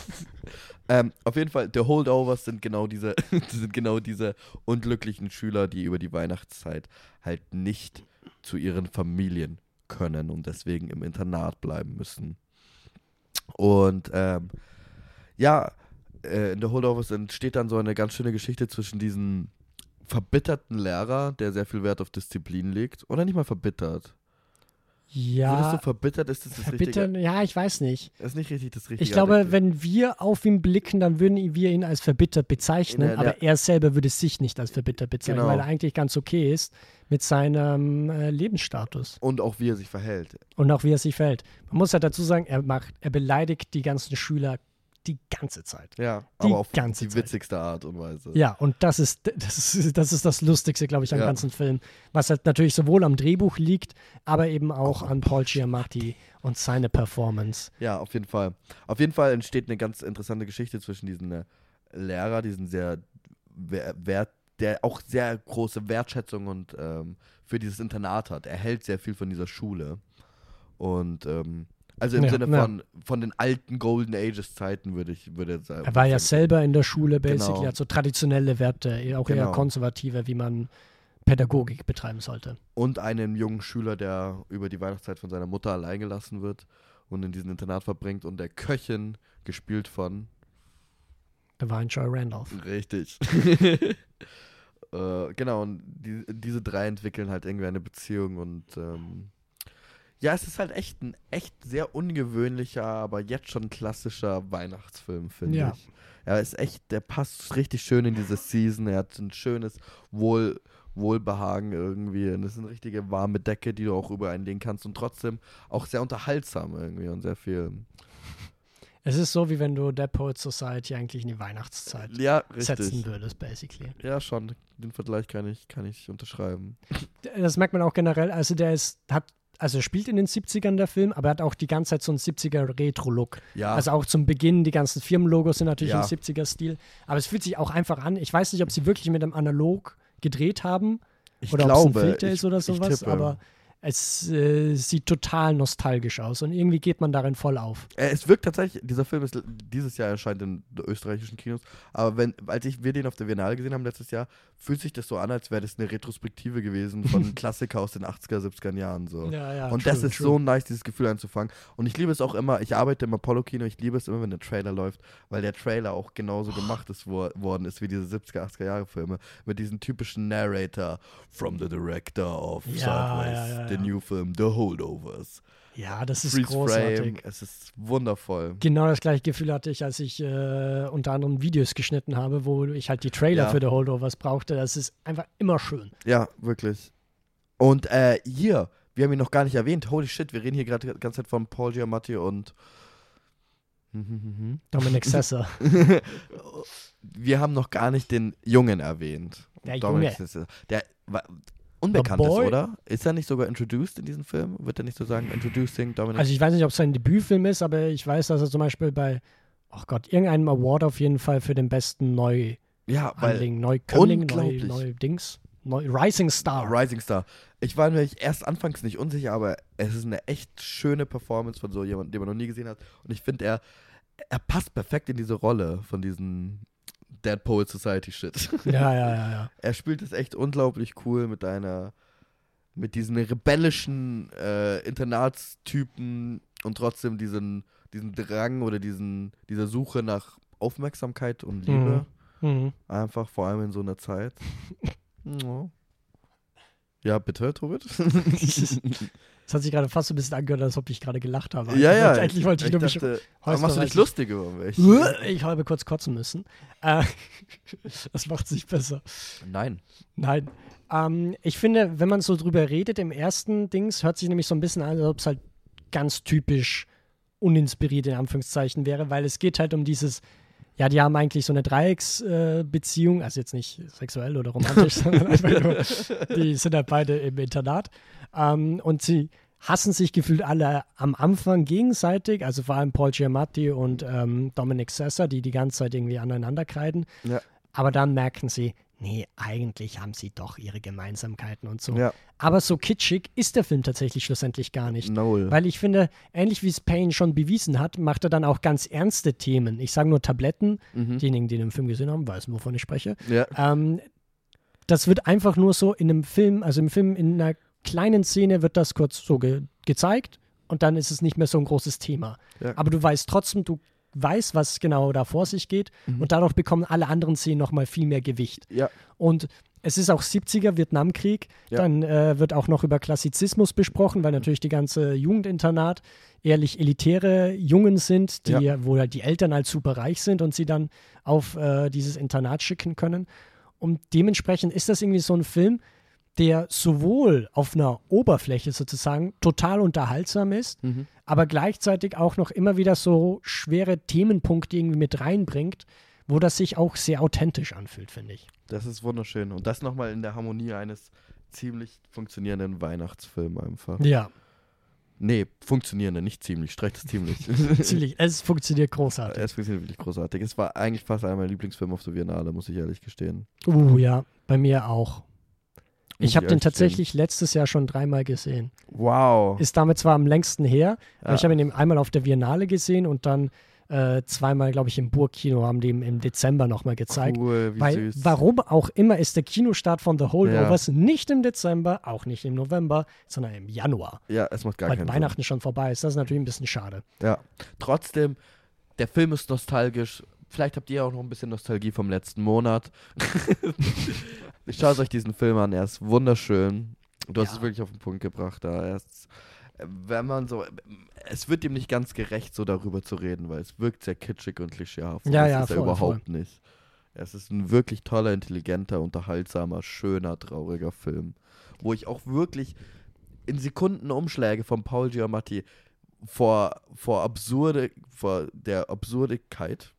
(laughs) ähm, auf jeden Fall, The Holdovers sind genau diese, (laughs) sind genau diese unglücklichen Schüler, die über die Weihnachtszeit halt nicht zu ihren Familien können und deswegen im Internat bleiben müssen. Und ähm, ja, äh, in The Holdovers entsteht dann so eine ganz schöne Geschichte zwischen diesem verbitterten Lehrer, der sehr viel Wert auf Disziplin legt, oder nicht mal verbittert. Würdest Ja, du verbittert, ist das das verbittern, Richtige? ja, ich weiß nicht. Das ist nicht richtig das Richtige. Ich glaube, Adjektiv. wenn wir auf ihn blicken, dann würden wir ihn als verbittert bezeichnen, Ja, aber der- er selber würde sich nicht als verbittert bezeichnen, Genau. weil er eigentlich ganz okay ist mit seinem äh, Lebensstatus Und auch wie er sich verhält. und auch wie er sich verhält. Man muss ja dazu sagen, er macht, er beleidigt die ganzen Schüler die ganze Zeit. Ja, Die aber auf ganze die Zeit. witzigste Art und Weise. Ja, und das ist das, ist, das, ist das Lustigste, glaube ich, am Ja. ganzen Film. Was halt natürlich sowohl am Drehbuch liegt, aber eben auch an Paul Giamatti und seine Performance. Ja, auf jeden Fall. Auf jeden Fall entsteht eine ganz interessante Geschichte zwischen diesen äh, Lehrer, diesen sehr wer- wert, der auch sehr große Wertschätzung und ähm, für dieses Internat hat. Er hält sehr viel von dieser Schule. Und ähm, also im Ja, Sinne ja. von, von den alten Golden Ages Zeiten würde ich würde sagen. Er war ja selber in der Schule, basically, Genau. hat so traditionelle Werte, eher- auch eher Genau. konservative, wie man Pädagogik betreiben sollte. Und einen jungen Schüler, der über die Weihnachtszeit von seiner Mutter allein gelassen wird und in diesem Internat verbringt und der Köchin, gespielt von Divine Joy Randolph. Richtig. (laughs) äh, genau, und die, diese drei entwickeln halt irgendwie eine Beziehung und ähm, ja, es ist halt echt ein echt sehr ungewöhnlicher, aber jetzt schon klassischer Weihnachtsfilm, finde Ja. ich. Er ist echt, der passt richtig schön in diese Season. Er hat ein schönes Wohl, Wohlbehagen irgendwie. Und es ist eine richtige warme Decke, die du auch über einen legen kannst und trotzdem auch sehr unterhaltsam irgendwie und sehr viel. Es ist so, wie wenn du Dead Poet Society eigentlich in die Weihnachtszeit Ja, setzen würdest, basically. Ja, schon. Den Vergleich kann ich, kann ich unterschreiben. Das merkt man auch generell. Also, der ist, hat, also er spielt in den 70ern der Film, aber er hat auch die ganze Zeit so einen 70er Retro-Look. Ja, Also auch zum Beginn, die ganzen Firmenlogos sind natürlich Ja. im 70er-Stil. Aber es fühlt sich auch einfach an. Ich weiß nicht, ob sie wirklich mit einem Analog gedreht haben ich oder glaube, ob es ein Filter ich, ist oder sowas, aber es äh, sieht total nostalgisch aus und irgendwie geht man darin voll auf. Äh, Es wirkt tatsächlich, dieser Film ist dieses Jahr erscheint in österreichischen Kinos, aber wenn, als ich, wir den auf der Biennale gesehen haben letztes Jahr, fühlt sich das so an, als wäre das eine Retrospektive gewesen von (laughs) Klassiker aus den 80er, 70er Jahren so. Ja, ja, und true, das ist true. so nice, dieses Gefühl anzufangen. Und ich liebe es auch immer, ich arbeite im Apollo-Kino, ich liebe es immer, wenn der Trailer läuft, weil der Trailer auch genauso gemacht ist, wo, worden ist wie diese 70er, 80er Jahre Filme. Mit diesem typischen Narrator from the director of Ja, Sideways, ja. new film, The Holdovers. Ja, das ist Freeze großartig. Frame, es ist wundervoll. Genau das gleiche Gefühl hatte ich, als ich äh, unter anderem Videos geschnitten habe, wo ich halt die Trailer Ja. für The Holdovers brauchte. Das ist einfach immer schön. Ja, wirklich. Und äh, hier, wir haben ihn noch gar nicht erwähnt. Holy shit, wir reden hier gerade die ganze Zeit von Paul Giamatti und. (laughs) Dominic Sessa. wir haben noch gar nicht den Jungen erwähnt. Der Dominic Junge. Sessa. Der war unbekannt ist, oder? Ist er nicht sogar introduced in diesem Film? Wird er nicht so sagen, introducing Dominic? Also ich weiß nicht, ob es sein Debütfilm ist, aber ich weiß, dass er zum Beispiel bei, oh Gott, irgendeinem Award auf jeden Fall für den besten Neuanling, ja, weil Neukömmling, neu, unglaublich. neu Dings, neu, Rising Star. Rising Star. Ich war mir erst anfangs nicht unsicher, aber es ist eine echt schöne Performance von so jemandem, den man noch nie gesehen hat. Und ich finde, er, er passt perfekt in diese Rolle von diesem Dead Poet Society Shit. Ja, ja, ja, ja. (laughs) er spielt es echt unglaublich cool mit einer, mit diesen rebellischen äh, Internatstypen und trotzdem diesen, diesen Drang oder diesen, dieser Suche nach Aufmerksamkeit und Liebe. Mhm. Einfach vor allem in so einer Zeit. Ja. (laughs) Ja, bitte, Tobit. (laughs) Das hat sich gerade fast so ein bisschen angehört, als ob ich gerade gelacht habe. ja, ja. Eigentlich, eigentlich wollte ich, nur mich dachte, heute machst du dich ich- lustig über mich? (laughs) Ich habe kurz kotzen müssen. Äh, (laughs) das macht es nicht besser. Nein. Nein. Ähm, ich finde, wenn man so drüber redet, im ersten Dings hört sich nämlich so ein bisschen an, als ob es halt ganz typisch uninspiriert in Anführungszeichen wäre, weil es geht halt um dieses, ja, die haben eigentlich so eine Dreiecksbeziehung, äh, also jetzt nicht sexuell oder romantisch, (laughs) sondern einfach nur, die sind halt beide im Internat. Ähm, und sie hassen sich gefühlt alle am Anfang gegenseitig, also vor allem Paul Giamatti und ähm, Dominic Sessa, die die ganze Zeit irgendwie aneinander kreiden. Ja. Aber dann merken sie, nee, eigentlich haben sie doch ihre Gemeinsamkeiten und so. Ja, Aber so kitschig ist der Film tatsächlich schlussendlich gar nicht. null. Weil ich finde, ähnlich wie es Payne schon bewiesen hat, macht er dann auch ganz ernste Themen. Ich sage nur Tabletten. Mhm. Diejenigen, die den Film gesehen haben, wissen, wovon ich spreche. Ja, Ähm, das wird einfach nur so in einem Film, also im Film in einer kleinen Szene wird das kurz so ge gezeigt und dann ist es nicht mehr so ein großes Thema. Ja. Aber du weißt trotzdem, du weißt, was genau da vor sich geht Mhm. und dadurch bekommen alle anderen Szenen nochmal viel mehr Gewicht. ja, Und es ist auch 70er Vietnamkrieg. Ja. Dann äh, wird auch noch über Klassizismus besprochen, weil natürlich die ganze Jugendinternat ehrlich elitäre Jungen sind, die, Ja. wo halt die Eltern halt super reich sind und sie dann auf äh, dieses Internat schicken können. Und dementsprechend ist das irgendwie so ein Film, der sowohl auf einer Oberfläche sozusagen total unterhaltsam ist, Mhm. Aber gleichzeitig auch noch immer wieder so schwere Themenpunkte irgendwie mit reinbringt, wo das sich auch sehr authentisch anfühlt, finde ich. das ist wunderschön. Und das nochmal in der Harmonie eines ziemlich funktionierenden Weihnachtsfilms einfach. Ja, Nee, funktionierende, nicht ziemlich. Streich das ziemlich. (laughs) (laughs) ziemlich. Es funktioniert großartig. es funktioniert wirklich großartig. Es war eigentlich fast einer meiner Lieblingsfilme auf der Biennale, muss ich ehrlich gestehen. Uh, ja, bei mir auch. Ich habe den tatsächlich letztes Jahr schon dreimal gesehen. Wow. Ist damit zwar am längsten her, aber Ja. ich habe ihn eben einmal auf der Biennale gesehen und dann äh, zweimal, glaube ich, im Burgkino haben die ihn im Dezember nochmal gezeigt. Cool, wie Weil, süß. warum auch immer, ist der Kinostart von The Holdovers nicht im Dezember, auch nicht im November, sondern im Januar. Ja, es macht gar weil keinen Weihnachten schon vorbei ist. Das ist natürlich ein bisschen schade. Sinn. Ja. Trotzdem, der Film ist nostalgisch. Vielleicht habt ihr auch noch ein bisschen Nostalgie vom letzten Monat. (laughs) Schaut euch diesen Film an, er ist wunderschön. Du hast Ja. es wirklich auf den Punkt gebracht da. Er ist, wenn man so, es wird ihm nicht ganz gerecht, so darüber zu reden, weil es wirkt sehr kitschig und klischeehaft. Ja, das ja, ist er voll, überhaupt nicht. Es ist ein wirklich toller, intelligenter, unterhaltsamer, schöner, trauriger Film, wo ich auch wirklich in Sekundenumschläge von Paul Giamatti vor, vor absurde, vor der Absurdigkeit,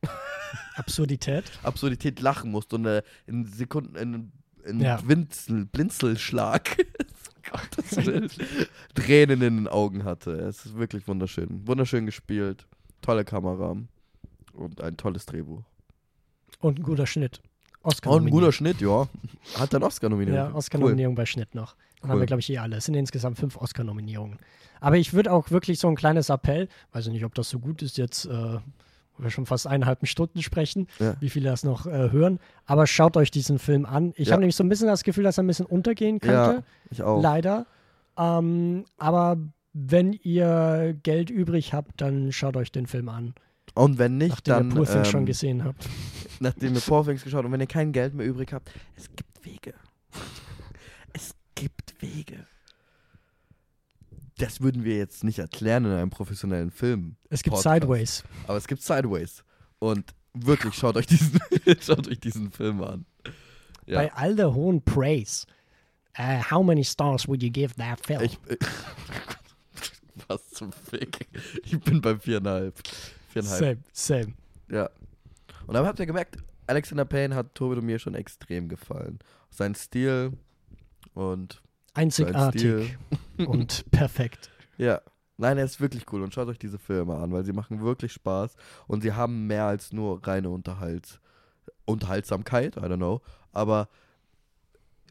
Absurdität. Absurdität lachen musste und äh, in Sekunden, in, in Ja. Winzel, Blinzelschlag, (laughs) Tränen in den Augen hatte. Es ist wirklich wunderschön. Wunderschön gespielt, tolle Kamera und ein tolles Drehbuch. Und ein guter Schnitt. Auch ein Oscar-Nominierung. guter Schnitt, ja. Hat dann Oscar-Nominierung. Ja, Oscar-Nominierung bei Schnitt noch. Dann haben Cool. wir, glaube ich, eh alle. Es sind insgesamt fünf Oscar-Nominierungen. Aber ich würde auch wirklich so ein kleines Appell, weiß ich nicht, ob das so gut ist jetzt, äh, wo wir schon fast eineinhalb Stunden sprechen, Ja. wie viele das noch äh, hören. Aber schaut euch diesen Film an. Ich Ja. habe nämlich so ein bisschen das Gefühl, dass er ein bisschen untergehen könnte. Ja, ich auch. Leider. Ähm, aber wenn ihr Geld übrig habt, dann schaut euch den Film an, Und wenn nicht, nachdem dann. ihr Poor Things schon ähm, gesehen habt. (laughs) nachdem ihr Poor Things geschaut und wenn ihr kein Geld mehr übrig habt, es gibt Wege. es gibt Wege. Das würden wir jetzt nicht erklären in einem professionellen Film. Es gibt Podcast. Sideways. Aber es gibt Sideways. Und wirklich, schaut euch diesen, (laughs) schaut euch diesen Film an. Ja. Bei all der hohen Praise. Uh, how many stars would you give that film? Ich, äh, (laughs) was zum Fick. Ich bin bei viereinhalb. Viereinhalb. Same, same. Ja. Und dann habt ihr gemerkt, Alexander Payne hat Tobit und mir schon extrem gefallen. Sein Stil und. Einzigartig (laughs) und (laughs) perfekt. Ja. Nein, er ist wirklich cool und schaut euch diese Filme an, weil sie machen wirklich Spaß und sie haben mehr als nur reine Unterhalts Unterhaltsamkeit, I don't know, aber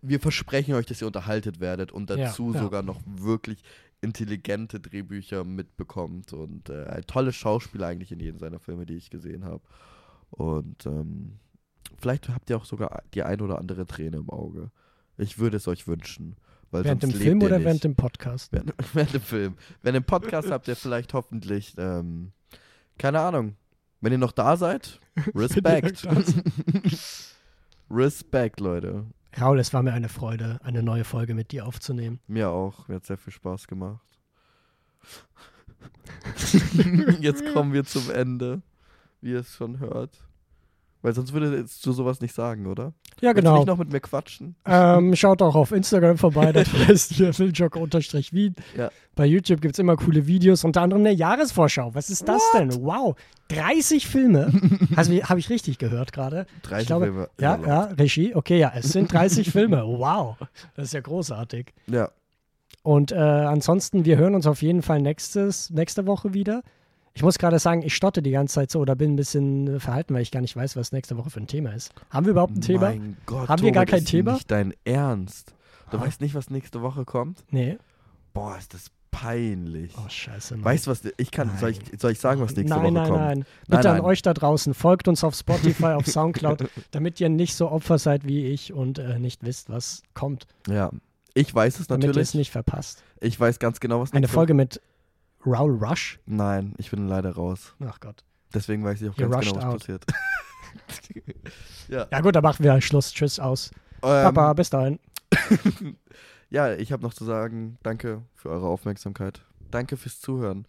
wir versprechen euch, dass ihr unterhaltet werdet und Ja, dazu ja. sogar noch wirklich intelligente Drehbücher mitbekommt und äh, ein tolles Schauspieler eigentlich in jedem seiner Filme, die ich gesehen habe. Und ähm, vielleicht habt ihr auch sogar die ein oder andere Träne im Auge. Ich würde es euch wünschen. Während dem Film oder nicht. während dem Podcast? Während, (laughs) während dem Film. Wenn ihr einen Podcast habt, ihr vielleicht hoffentlich, ähm, keine Ahnung, wenn ihr noch da seid, (laughs) Respekt. Respekt, (laughs) Leute. Raul, es war mir eine Freude, eine neue Folge mit dir aufzunehmen. Mir auch. Mir hat sehr viel Spaß gemacht. Jetzt kommen wir zum Ende, wie ihr es schon hört. Weil sonst würde jetzt du sowas nicht sagen, oder? Ja, Willst du genau. nicht noch mit mir quatschen? Ähm, schaut auch auf Instagram vorbei, das (laughs) heißt hier Filmjock-Wien. Ja. Bei YouTube gibt es immer coole Videos, unter anderem eine Jahresvorschau. Was ist das denn? Wow, 30 Filme. (laughs) Also habe ich richtig gehört gerade. 30 Ich glaube, Filme. Ja, Immer ja, Regie. Okay, ja, es sind 30 (laughs) Filme. Wow, das ist ja großartig. Ja. Und äh, ansonsten, wir hören uns auf jeden Fall nächstes, nächste Woche wieder. Ich muss gerade sagen, ich stotte die ganze Zeit so oder bin ein bisschen äh, verhalten, weil ich gar nicht weiß, was nächste Woche für ein Thema ist. Haben wir überhaupt ein Thema? Mein Gott, Haben wir gar Tobit, kein ist Thema? nicht dein Ernst. Du Ah. weißt nicht, was nächste Woche kommt? Nee. Boah, ist das peinlich. Oh, scheiße. Mann. Weißt du, was ich kann? Soll ich, soll ich sagen, was nächste nein, Woche nein, kommt? nein. Bitte Nein, an nein. euch da draußen. Folgt uns auf Spotify, auf (laughs) Soundcloud, damit ihr nicht so Opfer seid wie ich und äh, nicht wisst, was kommt. Ja. Ich weiß es Damit ihr natürlich. es nicht verpasst. Ich weiß ganz genau, was Eine Folge mit Raul Rush. Nein, ich bin leider raus. Ach Gott. Deswegen weiß ich auch You ganz genau, was out. passiert. (laughs) ja. Ja gut, dann machen wir Schluss. Tschüss aus. Ähm, Papa, bis dahin. (laughs) ja, ich habe noch zu sagen, danke für eure Aufmerksamkeit. Danke fürs Zuhören.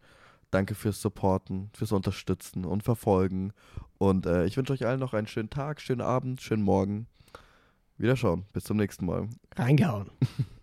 Danke fürs Supporten, fürs Unterstützen und Verfolgen. Und äh, ich wünsche euch allen noch einen schönen Tag, schönen Abend, schönen Morgen. Wiederschauen. Bis zum nächsten Mal. Reingehauen. (laughs)